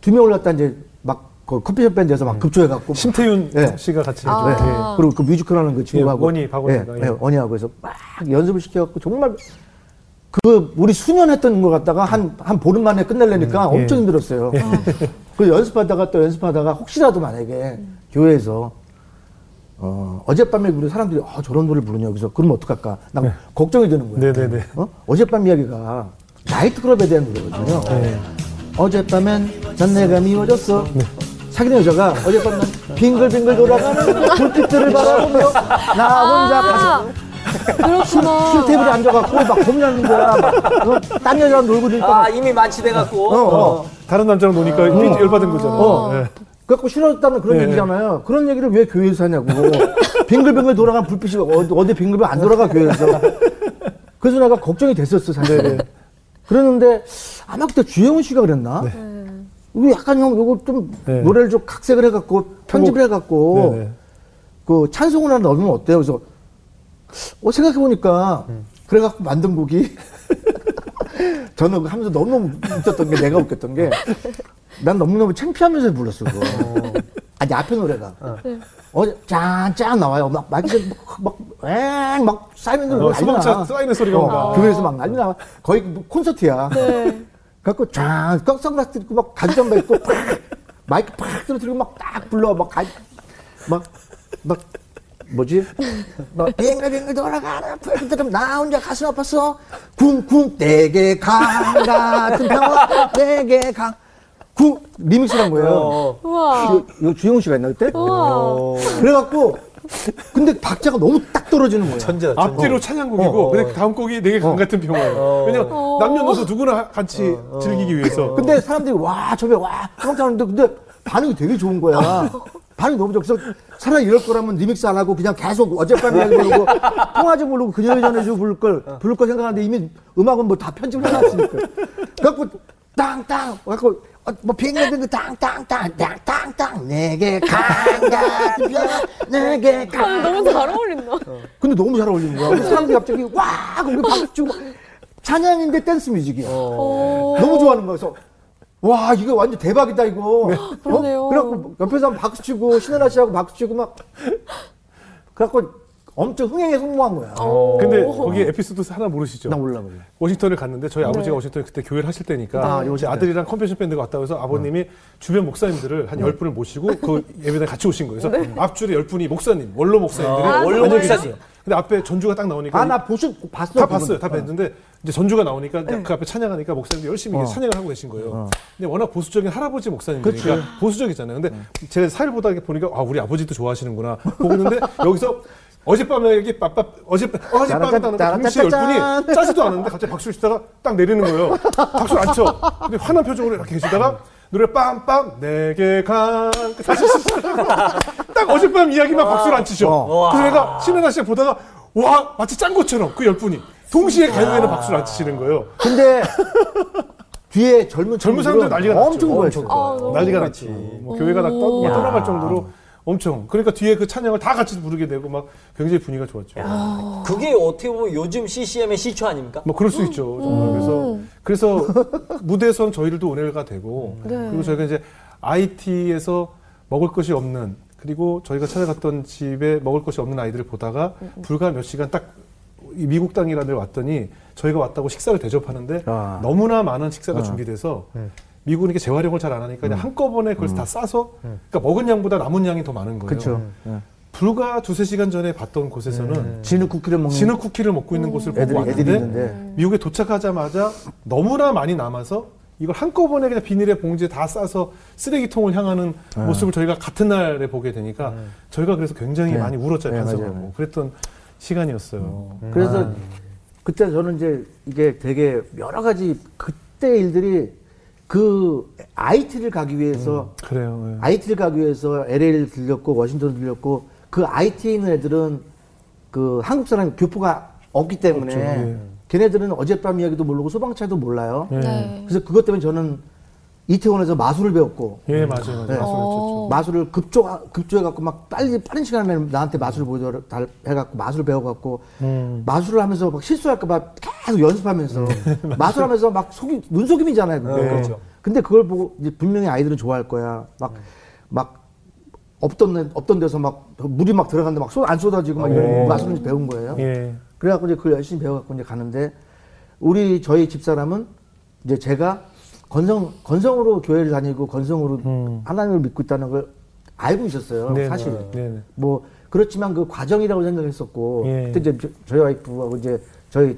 두명 올랐다 이제 막 그 커피숍 밴드에서 막 급조해갖고 심태윤 네. 씨가 같이 아. 해줘. 네. 예. 그리고 그 뮤지컬하는 그 친구하고 예, 원희, 박원희가, 예, 예. 예, 원희하고 해서 막 연습을 시켜갖고 정말 그 우리 수년 했던 거 갖다가 한한 보름 만에 끝내려니까 음, 예. 엄청 힘들었어요. 그 연습하다가 또 연습하다가 혹시라도 만약에 교회에서 어, 어젯밤에 우리 사람들이 어, 저런 노래를 부르냐 그래서 그러면 어떡할까 난 걱정이 되는 거예요. 네네네. 어? 어젯밤 이야기가 나이트클럽에 대한 노래거든요. 네. 어젯밤엔 난 내가 미워졌어. 사귀는 여자가 어젯밤 난 빙글빙글 돌아가는 불빛들을 바라보며 나 혼자 가서 그렇구나. 술 테이블에 앉아갖고 막 고민하는 거야. 막, 어? 딴 여자랑 놀고 있으니까. 아 이미 만취돼갖고. 어, 어. 다른 남자랑 노니까 어. 열받은 거잖아 요. 어. 예. 그래갖고 싫어졌다는 그런 네. 얘기잖아요. 그런 얘기를 왜 교회에서 하냐고. [laughs] 빙글빙글 돌아가는 불빛이 어디, 어디 빙글빙글 안 돌아가, 교회에서. 그래서 내가 걱정이 됐었어, 사실. 그랬는데, 아마 그때 주영훈 씨가 그랬나? 이거 약간 형, 요거 좀 네. 노래를 좀 각색을 해갖고, 편집을 해갖고, 네네. 그 찬송을 하나 넣으면 어때요? 그래서, 어, 생각해 보니까, 음. 그래갖고 만든 곡이, [laughs] 저는 하면서 너무너무 웃겼던 게, 내가 웃겼던 게, 난 너무너무 창피하면서 불렀어, 그거. [laughs] 아니, 앞에 노래가. 어, 짠짠 나와요. 막, 막, 이렇게 막, 엥, 막, 쌓이는 거 어, 난리 나. 소방차 쌓이는 소리가 어, 막. 교회에서 막 난리 나. 거의 뭐 콘서트야. 네. 갖고 쫙, 꽉 선글라스 입고 막 가지점바 입고 팍, 마이크 팍 들어들고 막 딱 불러. 막, 가, 막, 막, 뭐지? 막, 빙글빙글 불들음 나 혼자 가슴 아팠어. 쿵쿵 내게 강 같은 평화 내게 강. 쿵 리믹스란 거예요. 어. 우와. 이거 주영훈 씨가 했나 그때? 우와. 그래갖고 근데 박자가 너무 딱 떨어지는 거예요. 천재다. 천재. 앞뒤로 찬양곡이고, 어, 어. 근데 다음 곡이 내게 강 같은 평화예요. 왜냐면 어. 남녀노소 누구나 같이 즐기기 위해서. 근데 사람들이 와 저게 와 깜짝 놀랐는데 근데 반응이 되게 좋은 거야. 반응이 너무 좋아. 그래서 차라리 이럴 거라면 리믹스 안 하고 그냥 계속 어젯밤 이야기 부르고 통화 좀 부르고 그녀의 전해주고 부를 걸 부를 걸 생각하는데 이미 음악은 뭐 다 편집을 해놨으니까. 그래갖고 땅땅 그래갖고 어, 뭐 비행기는 땅땅땅 땅땅땅 내게 강가 내게 아, 강 너무 잘 어울린다. 근데 너무 잘 어울리는 거야. 사람들이 갑자기 와 거기 박수 치고 막 찬양인데 댄스 뮤직이야. 어. 너무 좋아하는 거야. 그래서 와 이거 완전 대박이다 이거. 어? 그러네요. 그래갖고 옆에서 한번 박수 치고 신현아 씨하고 박수 치고 막 그래갖고 엄청 흥행에 성공한 거야. 어. 근데 거기 에피소드 하나 모르시죠? 나 몰라 그래. 워싱턴을 갔는데 저희 아버지가 워싱턴에 그때 교회를 하실 때니까 네. 아, 제 요즘 아들이랑 컨벤션 밴드가 왔다 그래서 아버님이 주변 목사님들을 한 열분을 모시고 그 예배당에 같이 오신 거예요. 그래서 앞줄에 열분이 목사님, 원로 목사님들이 아, 원로 목사님. 근데 앞에 전주가 딱 나오니까 아 나 보시 봤어. 다 그건. 봤어요. 다 봤는데 이제 전주가 나오니까 그 앞에 찬양하니까 목사님들 열심히 어. 찬양을 하고 계신 거예요. 근데 워낙 보수적인 할아버지 목사님들이니까 보수적이잖아요. 근데 제 사회를 보다 보니까 아 우리 아버지도 좋아하시는구나 보고 있는데 [laughs] 여기서 어젯밤에 이게 빠빠 어젯밤 어젯밤에 따는 동시에 열. 분이 짜지도 않았는데 갑자기 박수를 치다가 딱 내리는 거예요. 박수를 안 쳐. 근데 화난 표정으로 이렇게 계시다가 노래 빰빰 내게 간 다시 치시다가 딱 어젯밤 이야기만 박수를 안 치셔. 어. 그래서 내가 신은아 씨 보다가 와 마치 짠 것처럼 그 열 분이 동시에 가요에는 박수를 안 치시는 거예요. 근데 뒤에 젊은 젊은 사람들 난리가 났죠. 엄청 좋아했어. 아, 난리가 났지. 뭐 교회가 다. 떠나갈 정도로 엄청. 그러니까 뒤에 그 찬양을 다 같이 부르게 되고 막 굉장히 분위기가 좋았죠. 그게 어떻게 보면 요즘 CCM의 시초 아닙니까? 뭐 그럴 수 있죠. 정말 그래서 그래서 무대에서는 저희들도 은혜가 되고 네. 그리고 저희가 이제 IT에서 먹을 것이 없는 그리고 저희가 찾아갔던 집에 먹을 것이 없는 아이들을 보다가 불과 몇 시간 딱이 미국 땅이라는 데 왔더니 저희가 왔다고 식사를 대접하는데 아. 너무나 많은 식사가 준비돼서 미국은 이게 재활용을 잘 안 하니까 그냥 한꺼번에 그걸 다 싸서 그러니까 먹은 양보다 남은 양이 더 많은 거예요. 그렇죠. 불과 두세 시간 전에 봤던 곳에서는 진흙 쿠키를 먹는 진흙 쿠키를 먹고 있는 곳을 보고 왔는데 있는데. 미국에 도착하자마자 너무나 많이 남아서 이걸 한꺼번에 그냥 비닐에 봉지에 다 싸서 쓰레기통을 향하는 모습을 저희가 같은 날에 보게 되니까 저희가 그래서 굉장히 네. 많이 울었죠 네, 반성하고 맞아요. 그랬던 시간이었어요. 그래서 그때 저는 이제 이게 되게 여러 가지 그때 일들이 그 IT를 가기 위해서 그래요. 예. IT를 가기 위해서 LA를 들렸고 워싱턴을 들렸고 그 IT에 있는 애들은 그 한국 사람 교포가 없기 때문에 없죠, 예. 걔네들은 어젯밤 이야기도 모르고 소방차도 몰라요. 예. 네. 그래서 그것 때문에 저는 이태원에서 마술을 배웠고 예, 맞아요. 맞아요. 네. 어. 마술을 급조 급조해갖고 막 빨리 빠른 시간에 나한테 마술을 보여 달 해갖고 마술을 배워갖고 음. 마술을 하면서 막 실수할까봐 계속 연습하면서 [laughs] 마술하면서 막 속이 눈속임이잖아요. 네, 그렇죠. 근데 그걸 보고 이제 분명히 아이들은 좋아할 거야. 막막 없던 데, 없던 데서 막 물이 막 들어갔는데 막 안 쏟아지고 막 이런 마술을 배운 거예요. 예. 그래갖고 이제 그걸 열심히 배워갖고 이제 가는데 우리 저희 집사람은 이제 제가 건성 건성으로 교회를 다니고 건성으로 음. 하나님을 믿고 있다는 걸 알고 있었어요. 네네. 사실 네네. 뭐 그렇지만 그 과정이라고 생각했었고 예. 그때 이제 저- 저희 와이프하고 이제 저희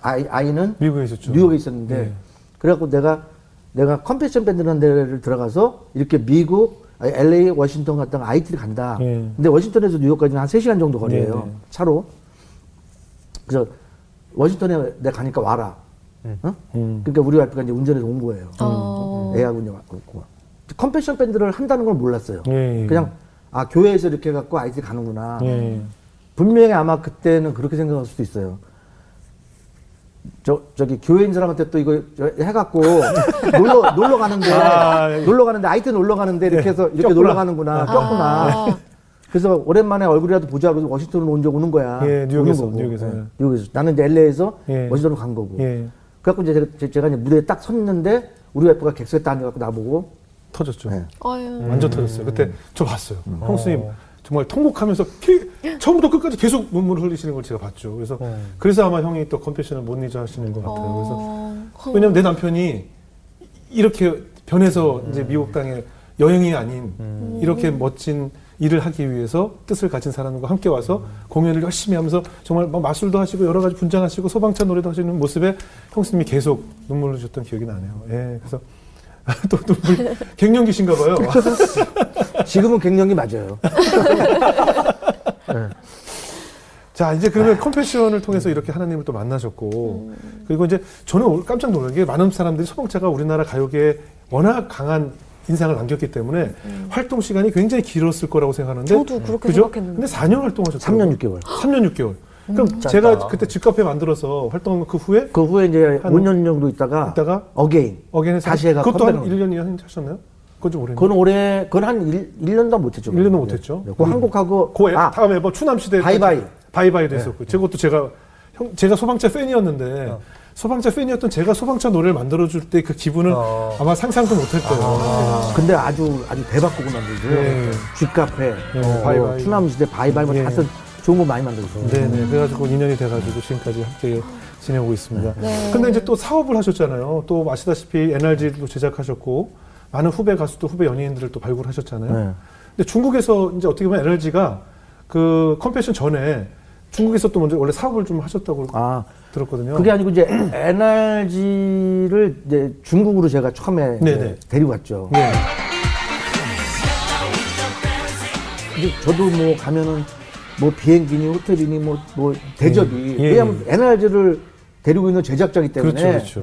아이, 아이는 미국에 있었죠. 뉴욕에 있었는데 예. 그래갖고 내가 내가 컴패션 밴드라는 데를 들어가서 이렇게 미국 LA 워싱턴 갔다가 IT를 간다. 예. 근데 워싱턴에서 뉴욕까지는 한 3시간 정도 거리예요. 차로. 그래서 워싱턴에 내가 가니까 와라. 어? 음. 그러니까 우리 와이프가 이제 운전해서 온 거예요. 어. 애하고 이제 왔고. 컴패션 밴드를 한다는 걸 몰랐어요. 예, 예. 그냥 아 교회에서 이렇게 해갖고 아이들 가는구나. 예. 분명히 아마 그때는 그렇게 생각할 수도 있어요. 저 저기 교회인 사람한테 또 이거 저 해갖고 [laughs] 놀러 놀러 가는데 아, 예. 놀러 가는데 아이들 놀러 가는데 이렇게 해서 이렇게 꼈구나. 놀러 가는구나 꼈구나. 아. 그래서 오랜만에 얼굴이라도 보자 그래서 워싱턴으로 온 적 오는 거야. 예, 뉴욕에서, 오는 거고. 뉴욕에서. 예, 뉴욕에서. 나는 이제 LA에서 예. 워싱턴으로 간 거고. 예. 그래갖고 이제 제가, 제- 제가 이제 무대에 딱 섰는데 우리 와이프가 객석에 딱 앉아갖고 나보고 터졌죠. 네. 아유. 완전 터졌어요. 그때 저 봤어요. 형수님 정말 통곡하면서 피- 처음부터 끝까지 계속 눈물을 흘리시는 걸 제가 봤죠. 그래서 그래서 아마 형이 또 컴패션을 못 잊어 하시는 것 같아요. 어. 그래서 왜냐면 내 남편이 이렇게 변해서 이제 미국 땅에 여행이 아닌 이렇게 멋진 일을 하기 위해서 뜻을 가진 사람과 함께 와서 공연을 열심히 하면서 정말 막 마술도 하시고 여러 가지 분장하시고 소방차 노래도 하시는 모습에 형수님이 계속 눈물을 주셨던 기억이 나네요. 예, 그래서 [laughs] 또 눈물 갱년기신가 봐요. [laughs] 지금은 갱년기 맞아요. [laughs] 자, 이제 그러면 컴패션을 통해서 이렇게 하나님을 또 만나셨고, 그리고 이제 저는 깜짝 놀란 게 많은 사람들이 소방차가 우리나라 가요계에 워낙 강한 인상을 남겼기 때문에 활동 시간이 굉장히 길었을 거라고 생각하는데. 저도 그렇게 그죠? 생각했는데. 근데 4년 활동하셨어요. 3년 6개월. 3년 6개월. 그럼 짧다. 제가 그때 G카페 만들어서 활동한 그 후에 그 후에 이제 한 5년 정도 있다가 있다가 again. again에 다시 해가 그것도 한 컴백을 1년 이상 하셨나요? 그건 좀 오래. 그건 올해 그건 한 1, 일년도 못 했죠. 1년도 못 했죠. 네. 그 한국하고 그 애- 아, 다음 앨범 추남 시대 바이바이. 바이바이도 했었고 저것도 제가 형 제가 소방차 팬이었는데 소방차 팬이었던 제가 소방차 노래를 만들어줄 때 그 기분은 어. 아마 상상도 못할 거예요. 근데 아주 아주 대박 곡을 만들죠. 네. 쥐카페, 네, 어, 바이바이. 추남시대 바이바이 뭐 예. 다 좋은 거 많이 만들었어요. 네네. 그래가지고 2년이 돼가지고 지금까지 함께 지내고 있습니다. 네. 근데 이제 또 사업을 하셨잖아요. 또 아시다시피 NRG도 제작하셨고 많은 후배 가수도 후배 연예인들을 또 발굴하셨잖아요. 네. 근데 중국에서 이제 어떻게 보면 NRG가 그 컴패션 전에 중국에서 또 먼저 원래 사업을 좀 하셨다고 아, 들었거든요. 그게 아니고 이제 [clears throat] NRG를 이제 중국으로 제가 처음에 네네. 데리고 갔죠. 네. 이제 저도 뭐 가면은 뭐 비행기니 호텔이니 뭐, 뭐 대접이 예, 예. 왜냐하면 NRG를 데리고 있는 제작자이기 때문에 그렇죠, 그렇죠.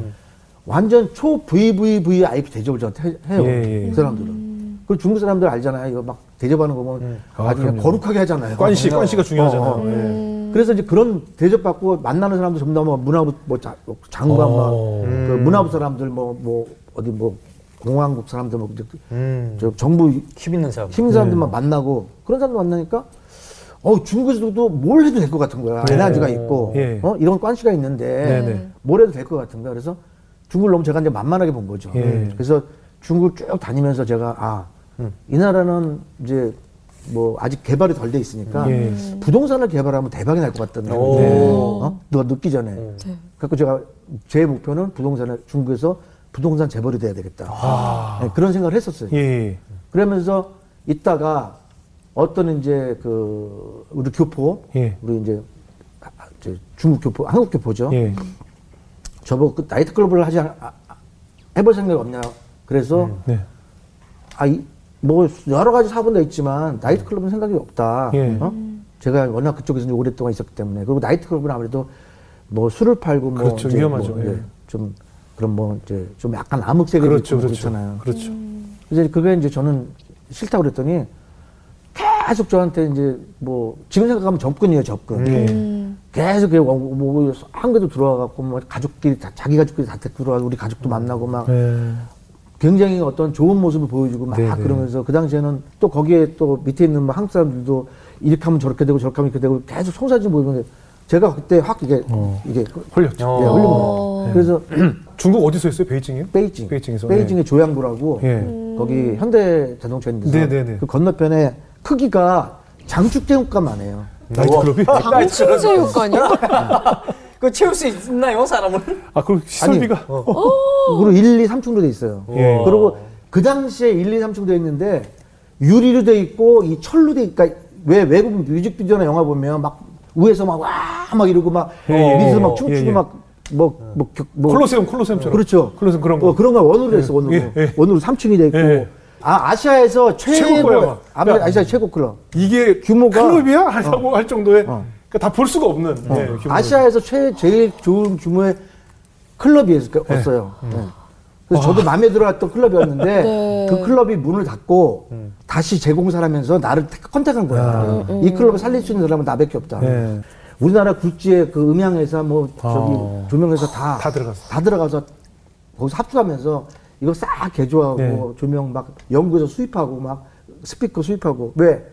완전 초 VVVIP 대접을 저한테 해- 해요. 예, 예. 그 사람들은. 그 중국 사람들 알잖아요. 이거 막 대접하는 거 보면 아, 아주. 거룩하게 하잖아요. 관시, 어, 관시가 중요하잖아요. 어, 어. 예. 그래서 이제 그런 대접받고 만나는 사람들 전부 다뭐 문화부 뭐 자- 뭐 장관 어. 막그 문화부 사람들 뭐뭐 어디 뭐 공항국 사람들 뭐 저- 음. 저 정부 힘 있는 사람. 힘 사람들만 만나고 그런 사람들 만나니까 어 중국에서도 뭘 해도 될 것 같은 거야. 네. 에너지가 있고 예. 어 이런 관시가 있는데 네네. 뭘 해도 될 것 같은 거야. 그래서 중국을 너무 제가 이제 만만하게 본 거죠. 예. 그래서 중국을 쭉 다니면서 제가 아이 나라는 이제 뭐 아직 개발이 덜 돼 있으니까 예. 부동산을 개발하면 대박이 날 것 같던데. 오. 어? 누가 늦기 전에. 네. 그래서 제가 제 목표는 부동산을 중국에서 부동산 재벌이 돼야 되겠다. 아. 네, 그런 생각을 했었어요. 예, 예. 그러면서 있다가 어떤 이제 그 우리 교포, 예. 우리 이제 중국 교포, 한국 교포죠. 예. 저보고 그 나이트클럽을 하지 않, 아, 아, 해볼 생각이 없냐. 그래서 네. 아, 이, 뭐 여러 가지 다 있지만 나이트클럽은 생각이 없다. 예. 어? 제가 워낙 그쪽에서 이제 오랫동안 있었기 때문에 그리고 나이트클럽은 아무래도 뭐 술을 팔고 뭐 그렇죠. 이제 위험하죠. 뭐, 예. 좀 그런 뭐 이제 좀 약간 암흑세계도 그렇죠, 그렇죠. 그렇잖아요. 그렇죠. 이제 그게 이제 저는 싫다고 그랬더니 계속 저한테 이제 뭐 지금 생각하면 접근이에요 접근. 예. 계속 그 뭐, 뭐 한국에도 들어와 갖고 뭐 가족끼리 다, 자기 가족끼리 다 데리고 들어와서 우리 가족도 만나고 막 예. 굉장히 어떤 좋은 모습을 보여주고 막 네네. 그러면서 그 당시에는 또 거기에 또 밑에 있는 뭐 한국 사람들도 이렇게 하면 저렇게 되고 저렇게 하면 이렇게 되고 계속 송사진 보이는데 제가 그때 확 이게 어. 이게 홀렸죠. 어. 예, 흘린 어. 거예요. 그래서 중국 어디서 했어요? 베이징이요? 베이징, 베이징에서. 베이징의 조양구라고 예. 거기 현대 자동차 있는 데서 네네네. 그 건너편에 크기가 장축제육관만 해요. 나이트클럽이? 장충체육관이요? [laughs] 그거 채울 수 있나요, 사람을? 아, 그럼 시설비가. 어. 그리고 1, 2, 3층으로 돼 있어요. 예. 그리고 그 당시에 1, 2, 3층 돼 있는데 유리로 돼 있고 이 철로 돼 있까 왜 외국 뮤직비디오나 영화 보면 막 위에서 막 와막 이러고 막 예, 밑에서 예, 막 예, 춤추고 예. 막뭐뭐 뭐, 겨- 뭐 콜로세움, 콜로세움처럼. 그렇죠. 콜로세움 그런 거. 어, 그런 거 원으로 돼 있어 원으로 예, 예. 원으로 3층이 돼 있고 예. 아 아시아에서 최고 최고. 아, 그러니까 아시아 최고 클럽 이게 규모가- 클럽이야? 하고 할 정도의 어. 그러니까 다 볼 수가 없는 어, 네. 아시아에서 최 제일 좋은 규모의 클럽이었어요. 네. 그래서 저도 마음에 들어왔던 클럽이었는데 [laughs] 네. 그 클럽이 문을 닫고 다시 재공사를 하면서 나를 택- contact한 거야. 이 클럽을 살릴 수 있는 사람은 나밖에 없다. 네. 우리나라 굴지의 그 음향회사 뭐 저기 아. 조명회사 다, 다 들어갔어. 다 들어가서 거기서 합숙하면서 이거 싹 개조하고 네. 조명 막 연구해서 수입하고 막 스피커 수입하고 왜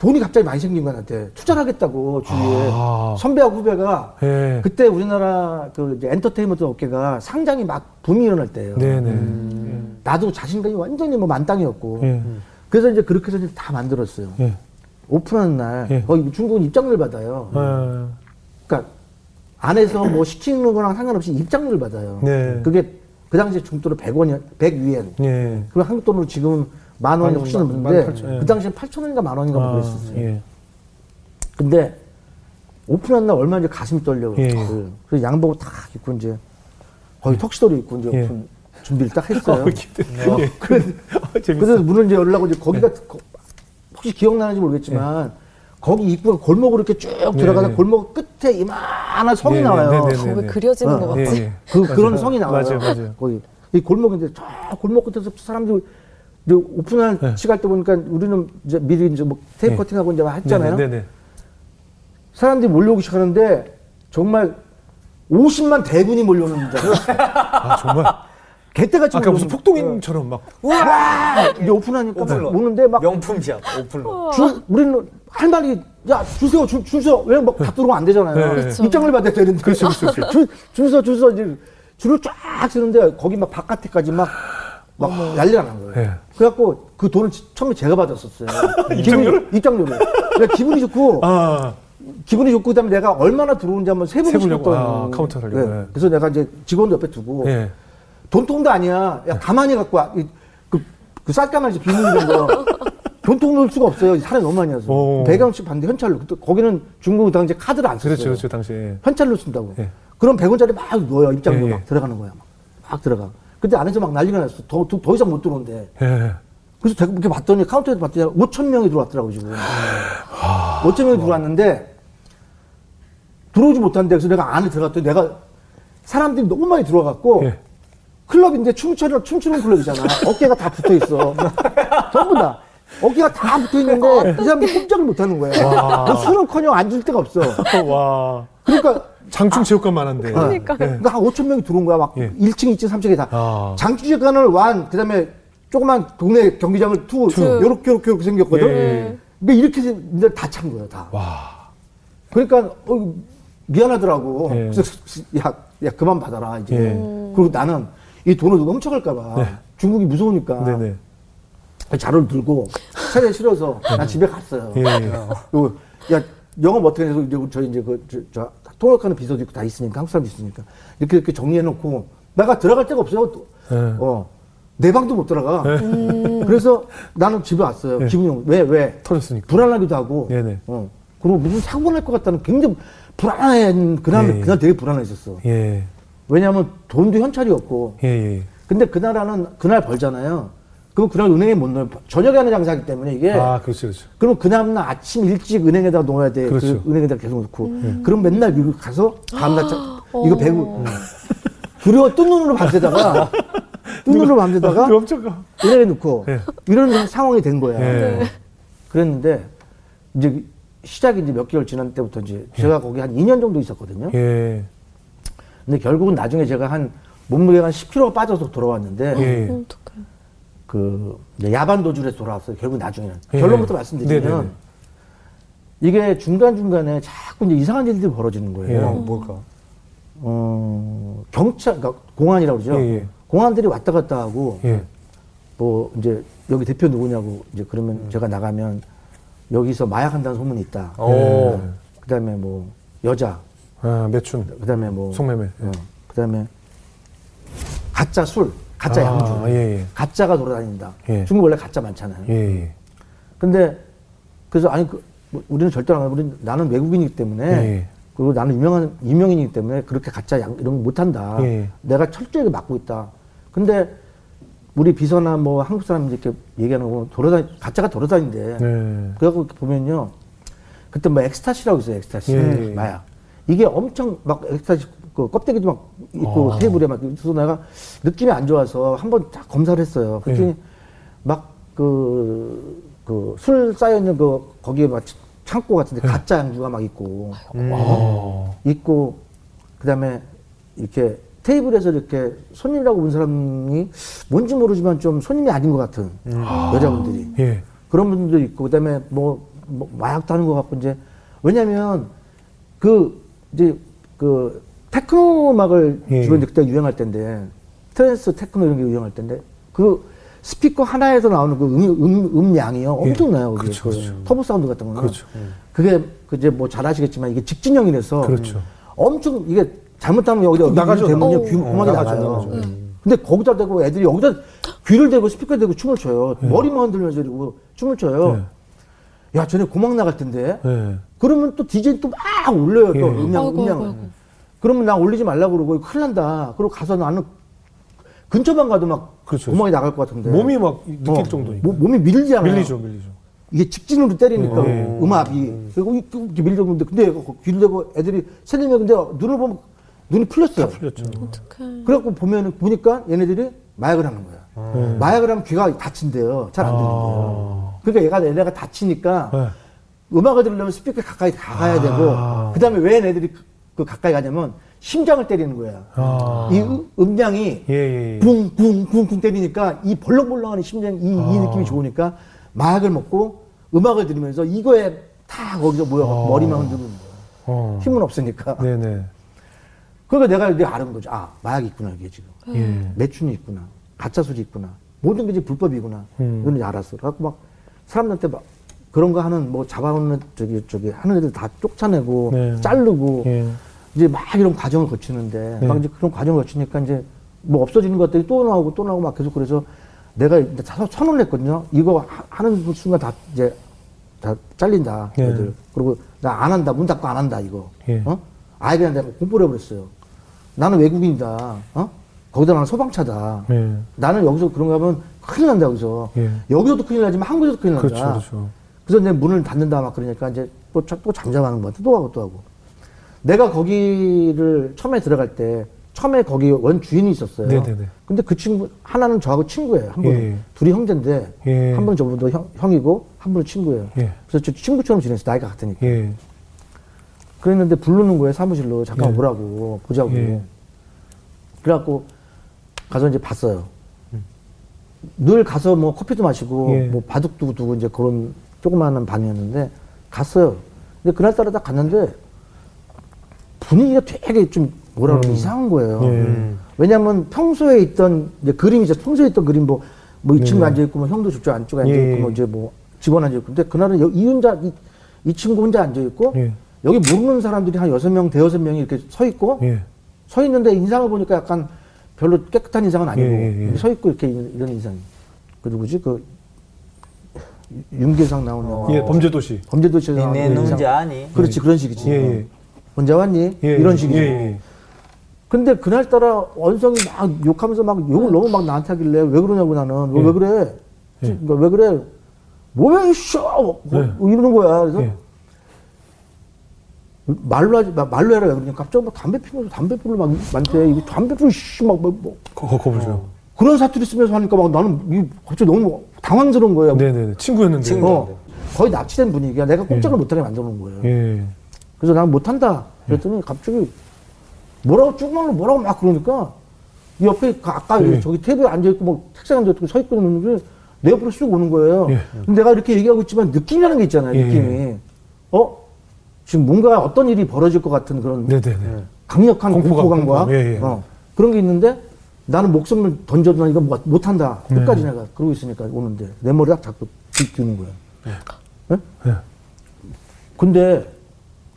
돈이 갑자기 많이 생긴 거야 나한테 투자를 하겠다고 주위에 아. 선배하고 후배가 네. 그때 우리나라 그 이제 엔터테인먼트 업계가 상장이 막 붐이 일어날 때예요. 네네. 나도 자신감이 완전히 뭐 만땅이었고 예. 그래서 이제 그렇게 해서 이제 다 만들었어요. 예. 오픈하는 날 예. 거기 중국은 입장료를 받아요. 아, 그러니까 안에서 뭐 시키는 거랑 상관없이 입장료를 받아요. 네. 그게 그 당시에 중도로 100원이 100위엔. 예. 그리고 한국 돈으로 지금 만 원이 만 훨씬 원, 넘는데 예. 그 당시엔 8천 원인가 만 원인가 뭐 그랬었어요. 예. 근데 오픈한 날 얼마나 이제 가슴이 떨려. 예. 그- 그래서 양복 딱 입고 이제 거의 턱시도를 입고 이제 예. 오픈 준비를 딱 했어요. [laughs] 어, 기대. 예. 그래서, [laughs] 어. 그래서 문을 이제 열라고 이제 거기가 거- 혹시 기억나는지 모르겠지만 거기 입구가 골목으로 이렇게 쭉 들어가서 네. 골목 끝에 이만한 성이 네, 나와요. 네, 네, 네. 어, 왜 그려지는 어, 것 예, 같지? 예. 그 그런 맞아요. 성이 나와요. 맞아요, 맞아요. 거기 이 골목인데 저 골목 끝에서 사람들이 오픈할 네. 시갈 때 보니까 우리는 이제 미리 이제 뭐 테이프 네. 커팅하고 이제 했잖아요. 네네. 사람들이 몰려오기 시작하는데 정말 50만 대군이 몰려오는 줄. [laughs] 아, 정말. 개떼같이 아까 무슨 몰려오는- 폭동인처럼 막. 와 이제 오픈하니까 막 오픈런. 오는데 막 명품샵, 오픈런. 줄, 우리는 할 말이 야 주세요 줄, 줄 서. 왜냐면 막다 들어오면 안 되잖아요. 네. 그렇죠. 입장을 받아야 되는데. 그렇죠, 그렇죠. 줄, 줄 서, 줄 서. 이제 줄을 쫙 서는데 거기 막 바깥에까지 막, 막 난리가 난 거예요. 네. 그래갖고 그 돈을 지- 처음에 제가 받았었어요. [laughs] 입장료를? 기분이- 입장료를. 내가 기분이 좋고, 아, 기분이 좋고, 그 다음에 내가 얼마나 들어오는지 한번 세보고 세보려고. 싶었던. 아, 카운터를 하려고. 네. 그래서 내가 이제 직원 옆에 두고, 예. 돈통도 아니야. 야, 가만히 갖고 와. 이- 그, 그 쌀가마니 비닐 이런 거. [laughs] 돈통 넣을 수가 없어요. 사람이 너무 많이 와서. 오. 100원씩 받는데 현찰로. 그때 거기는 중국 당시에 카드를 안 썼어요. 그렇죠, 그렇죠, 당시에. 현찰로 쓴다고. 예. 그럼 100원짜리 막 넣어요. 입장료 예, 예. 막 들어가는 거야. 막, 막 들어가. 근데 안에서 막 난리가 났어. 더, 더, 더 이상 못 들어온대. 예. 그래서 제가 이렇게 봤더니 카운터에서 봤더니 5천 명이 들어왔더라고 지금. 5천 명이 들어왔는데 들어오지 못한데 그래서 내가 안에 들어갔더니 내가 사람들이 너무 많이 들어갔고 예. 클럽인데 춤추는 춤추는 클럽이잖아. 어깨가 다 붙어 있어. [laughs] 전부 다. 어깨가 다 붙어 있는데 이 사람들이 꼼짝을 못 하는 거야. 뭐 술은커녕 앉을 데가 없어. [laughs] 와. 그러니까 장충 체육관 많은데. 그러니까. 예. 그러니까 한 5천 명이 들어온 거야. 막 예. 1층, 2층, 3층에 다. 아. 장주재관을 완, 그 다음에 조그만 동네 경기장을 투, 투. 요렇게, 요렇게, 요렇게 생겼거든. 예. 그러니까 이렇게 해서 이제 다 찬 거야, 다. 와. 그러니까, 어, 미안하더라고. 예. 그래서, 야, 야, 그만 받아라, 이제. 예. 그리고 나는 이 돈을 누가 훔쳐갈까봐. 네. 중국이 무서우니까. 네네. 자료를 들고 차에 실어서 난 집에 갔어요. 예, 예. 그리고 야 영업 어떻게 해서 이제 저희 이제 그 저, 저 통역하는 비서도 있고 다 있으니까 한국 사람도 있으니까 이렇게 이렇게 정리해 놓고 내가 들어갈 데가 없어요. 또. 네. 어. 내 방도 못 들어가. 그래서 나는 집에 왔어요. 네. 기분이 왜 왜? 터졌으니까. 불안하기도 하고. 네네. 어. 그리고 무슨 사고 날 것 같다는 굉장히 불안한 그날 예. 그날 되게 불안했었어. 예. 왜냐하면 돈도 현찰이 없고. 예, 예. 근데 그날은 그날 벌잖아요. 그럼 그날 은행에 못 넣어요. 저녁에 하는 장사기 때문에 이게. 아, 그렇죠, 그렇죠. 그럼 그 다음날 아침 일찍 은행에다 넣어야 돼. 그렇죠. 그 은행에다 계속 넣고. 그럼 맨날 이거 가서 다음날 짜, 이거 어. 배고. 두려워 뜬 눈으로 밤새다가 [laughs] 뜬 눈으로 밤새다가 그. 은행에 넣고 예. 이런 상황이 된 거야. 예. 그랬는데 이제 시작이 이제 몇 개월 지난 때부터 이제 제가 거기 한 2년 정도 있었거든요. 예. 근데 결국은 나중에 제가 한 몸무게가 한 10kg 빠져서 돌아왔는데 예. 그 야반 도주에서 돌아왔어요. 결국 나중에는 예. 결론부터 말씀드리면 네네네. 이게 중간 중간에 자꾸 이제 이상한 일들이 벌어지는 예. 거예요. 뭘까? 어 경찰, 그러니까 공안이라고 그러죠. 예, 예. 공안들이 왔다 갔다 하고 예. 뭐 이제 여기 대표 누구냐고 이제 그러면 제가 나가면 여기서 마약 한다는 소문이 있다. 오. 예. 그다음에 뭐 여자, 아, 매춘. 그다음에 뭐 성매매. 어, 그다음에 가짜 술, 가짜 아, 양주, 예, 예. 가짜가 돌아다닌다. 예. 중국 원래 가짜 많잖아요. 예, 예. 근데 그래서 아니 그, 뭐 우리는 절대 안 우리는 나는 외국인이기 때문에 예. 그리고 나는 유명한 유명인이기 때문에 그렇게 가짜 약 이런 거 못한다. 예. 내가 철저하게 막고 있다. 근데 우리 비서나 뭐 한국 사람들이 이렇게 얘기하는 거 돌아다니 가짜가 돌아다닌대. 네. 그래갖고 보면요. 그때 뭐 엑스타시라고 있어요, 엑스타시. 예. 마약. 이게 엄청 막 엑스타시 그 껍데기도 막 있고 아. 테이블에 막 그래서 내가 느낌이 안 좋아서 한번 딱 검사를 했어요. 그랬더니 예. 막 그, 그 술 쌓여 있는 그 거기에 막 창고 같은데 가짜 양주가 막 있고 아. 있고 그다음에 이렇게 테이블에서 이렇게 손님이라고 온 사람이 뭔지 모르지만 좀 손님이 아닌 것 같은 여자분들이 예. 그런 분들도 있고 그다음에 뭐, 뭐 마약도 하는 것 같고 이제 왜냐하면 그 이제 그 테크노 음악을 예. 주로 이제 그때 유행할 때인데 trance 테크노 이런 게 유행할 때인데 그 스피커 하나에서 나오는 그 음, 음, 음량이요 엄청나요. 그게. 그렇죠, 그 그렇죠. Turbosound 같은 거는 그렇죠. 그게 그 이제 뭐 잘 아시겠지만 이게 직진형이라서 그렇죠. 엄청 이게 잘못하면 여기다 나가죠, 대면요 나가죠. 귀 어, 구멍이 나가죠, 나가요. 나가죠. 음. 근데 거기다 대고 애들이 여기다 귀를 대고 스피커 대고 춤을 춰요. 머리만 흔들면서 이러고 춤을 춰요. 네. 야, 전에 구멍 나갈 텐데. 예. 그러면 또 디제이 또 막 올려요. 또 예. 음량, 아이고. 그러면 나 올리지 말라고 그러고 큰일 난다. 그리고 가서 나는 근처만 가도 막 그렇죠. 구멍이 나갈 것 같은데. 몸이 막 느낄 어, 정도니까. 모- 몸이 밀리잖아요. 밀리죠, 밀리죠. 이게 직진으로 때리니까 네. 음압이 그리고 이렇게 밀려오는데 근데 귀를 대고 애들이 세네 명 근데 눈을 보면 눈이 풀렸어요. 풀렸죠. 어떡해. 그래갖고 보면 보니까 얘네들이 마약을 하는 거야. 네. 마약을 하면 귀가 다친대요. 잘 안 들린대요. 그러니까 얘가 얘네가 다치니까 네. 음악을 들으려면 스피커 가까이 가가야 아. 되고 그다음에 왜 얘네들이 그, 그 가까이 가냐면 심장을 때리는 거야. 아. 이 음- 음량이 예, 예, 예. 붕붕붕붕 때리니까 이 벌렁벌렁하는 심장 이, 이 아. 느낌이 좋으니까 마약을 먹고 음악을 들으면서 이거에 다 거기서 모여 아. 머리만 흔드는 거야. 어. 힘은 없으니까. 네네. 그러니까 내가 이제 알은 거죠. 아 마약이 있구나 이게 지금. 예. 매춘이 있구나. 가짜 술이 있구나. 모든 게 이제 불법이구나. 음. 이건 이제 알았어. 그래갖고 막 사람들한테 막 그런 거 하는 뭐 잡아오는 저기 저기 하는 애들 다 쫓아내고 네. 자르고 예. 이제 막 이런 과정을 거치는데 네. 막 이제 그런 과정을 거치니까 이제 뭐 없어지는 것들이 또 나오고 또 나오고 막 계속 그래서 내가 이제 다 선언을 했거든요. 이거 하- 하는 순간 다 이제 다 잘린다. 네. 애들. 그리고 나 안 한다. 문 닫고 안 한다. 이거. 예. 어? 아예 그냥 내가 공부를 해버렸어요. 나는 외국인이다. 어? 거기다 나는 소방차다. 예. 나는 여기서 그런 거 하면 큰일 난다, 여기서. 예. 여기서도 큰일 나지만 한국에서도 큰일 난다. 그렇죠, 그렇죠. 그래서 내 문을 닫는다 막 그러니까 이제 또, 자- 또 잠잠하는 것 같아. 또 하고 또 하고. 내가 거기를 처음에 들어갈 때 처음에 거기 원 주인이 있었어요. 네네네. 근데 그 친구 하나는 저하고 친구예요. 한 분은 예. 둘이 형제인데 예. 한 분은 저보다 형, 형이고 한 분은 친구예요. 예. 그래서 저 친구처럼 지냈어요. 나이가 같으니까. 예. 그랬는데 부르는 거예요 사무실로 잠깐 예. 오라고 보자고. 예. 그래갖고 가서 이제 봤어요. 늘 가서 뭐 커피도 마시고 예. 뭐 바둑도 두고 이제 그런 조그마한 방이었는데 갔어요. 근데 그날따라 딱 갔는데 분위기가 되게 좀 뭐라 그러면 이상한 거예요. 예. 왜냐하면 평소에 있던 이제 그림이죠. 평소에 있던 그림 뭐뭐이 친구 네. 앉아 있고 뭐 형도 저쪽 안쪽에 앉아 예. 있고 뭐 이제 뭐 직원 앉아 있고 근데 그날은 여- 이 혼자 이, 이 친구 혼자 앉아 있고 예. 여기 모르는 사람들이 한 여섯 명 대여섯 명이 이렇게 서 있고 예. 서 있는데 인상을 보니까 약간 별로 깨끗한 인상은 아니고 예, 예, 예. 서 있고 이렇게 이런, 이런 인상. 그 누구지 그 윤계상 나오는 어. 예, 범죄도시. 범죄도시에서 나오는 니네 인상. 그렇지 그런 식이지. 예, 예. 언제 왔니? 예, 이런 예, 식이지. 예, 예. 근데 그날따라 원성이 막 욕하면서 막 욕을 너무 막 나한테 하길래 왜 그러냐고 나는 왜, 예. 왜 그래? 예. 그러니까 왜 그래? 뭐야 이쇼 네. 이러는 거야. 그래서 예. 말로 하지 마, 말로 해라 그러니까 갑자기 막 담배 피면서 담배 불을 막 많대. 이게 담배 불 씨막 뭐, 뭐 거, 거, 거부죠. 어. 그런 사투리 쓰면서 하니까 막 나는 이게 갑자기 너무 당황스러운 거야. 네네. 친구였는데. 친구. 어, 거의 납치된 분위기야. 내가 꼼짝을 못하게 만들어 놓은 거예요. 예. 그래서 난 못한다. 그랬더니 갑자기 뭐라고 쭉말로 뭐라고 막 그러니까 이 옆에 그 아까 예. 저기 테이블에 앉아있고 뭐 책상에 앉아있고 서 있고 있는데 내 옆으로 쑥 오는 거예요. 예. 근데 내가 이렇게 얘기하고 있지만 느낌이라는 게 있잖아요. 예. 느낌이. 어? 지금 뭔가 어떤 일이 벌어질 것 같은 그런 네네네. 강력한 공포감, 공포감과 공포감. 예, 예. 어, 그런 게 있는데 나는 목숨을 못- 못한다. 끝까지 네. 내가 그러고 있으니까 오는데 내 머리 딱 잡고 드- 드는 거야. 예? 예. 근데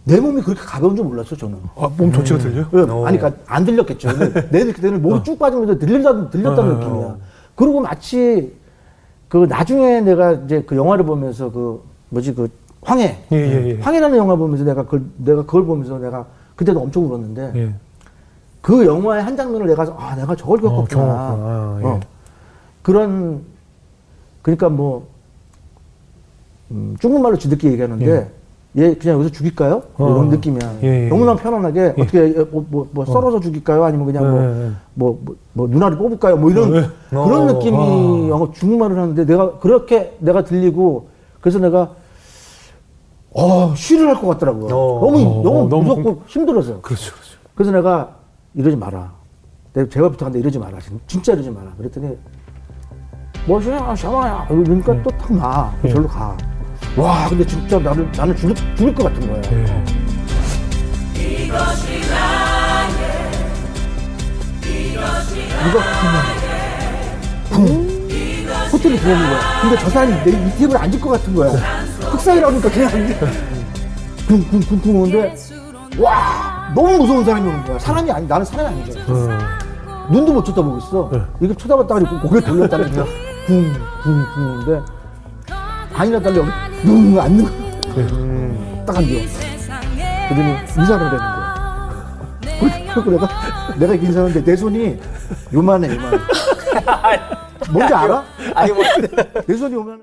내 몸이 그렇게 가벼운 줄 몰랐어 저는. 아, 몸 좋지가 들려요? 왜? 아니, 그러니까 안 들렸겠죠. [laughs] 내 그때는 몸이 쭉 빠지면서 들린다, 들렸다는 어. 느낌이야. 그리고 마치 그 나중에 내가 이제 그 영화를 보면서 그 뭐지 그 황해. 예, 예, 예. 황해라는 영화 보면서 내가 그걸, 내가 그걸 보면서 내가 그때도 엄청 울었는데 예. 그 영화의 한 장면을 내가 아 내가 저걸 겪었구나. 경험했구나. 아, 예. 어. 그런 그러니까 뭐 음, 중국말로 지듣게 얘기하는데 얘 그냥 여기서 죽일까요? 어. 이런 느낌이야. 예, 예, 너무나 예. 편안하게 어떻게 뭐, 뭐, 뭐 썰어서 죽일까요? 아니면 그냥 뭐, 예, 예. 뭐, 뭐, 뭐 눈알이 뽑을까요? 뭐 이런 어, 예. 그런 어. 느낌이 영어 중국말을 하는데 내가 그렇게 내가 들리고 그래서 내가 어 쉬를 할 것 같더라고요. 어. 너무 어, 너무 너무 무섭고 힘들어서. 그렇죠, 그렇죠. 그래서 내가 이러지 마라. 내가 제발 부탁한데 이러지 마라. 진짜 이러지 마라. 그랬더니 뭐시냐 샤마야 그러니까 또탁 나. 예. 절로 가. 와 근데 진짜 나를 나는 죽을 죽을 것 같은 거야. 예. 이거 쿵 호텔에 들어오는 거야. 근데 저 사람이 내이 테이블에 앉을 것 같은 거야. 흑사이라고 하니까 그냥. 쿵쿵쿵쿵 오는데 와 너무 무서운 사람이 오는 거야. 사람이 아니 나는 사람이 아니죠. 어. 눈도 못 쳐다보고 있어. 네. 이렇게 쳐다봤다가 고개 돌렸다가 그냥 쿵쿵쿵 오는데 달리 여기 둥 앉는 거야. 딱 앉아. 그러더니 인사를 하는 거야. 그리고 내가 내가 이렇게 인사하는데 내 손이 요만해 요만해. 뭔지 알아? 아니 뭐내 손이 요만해.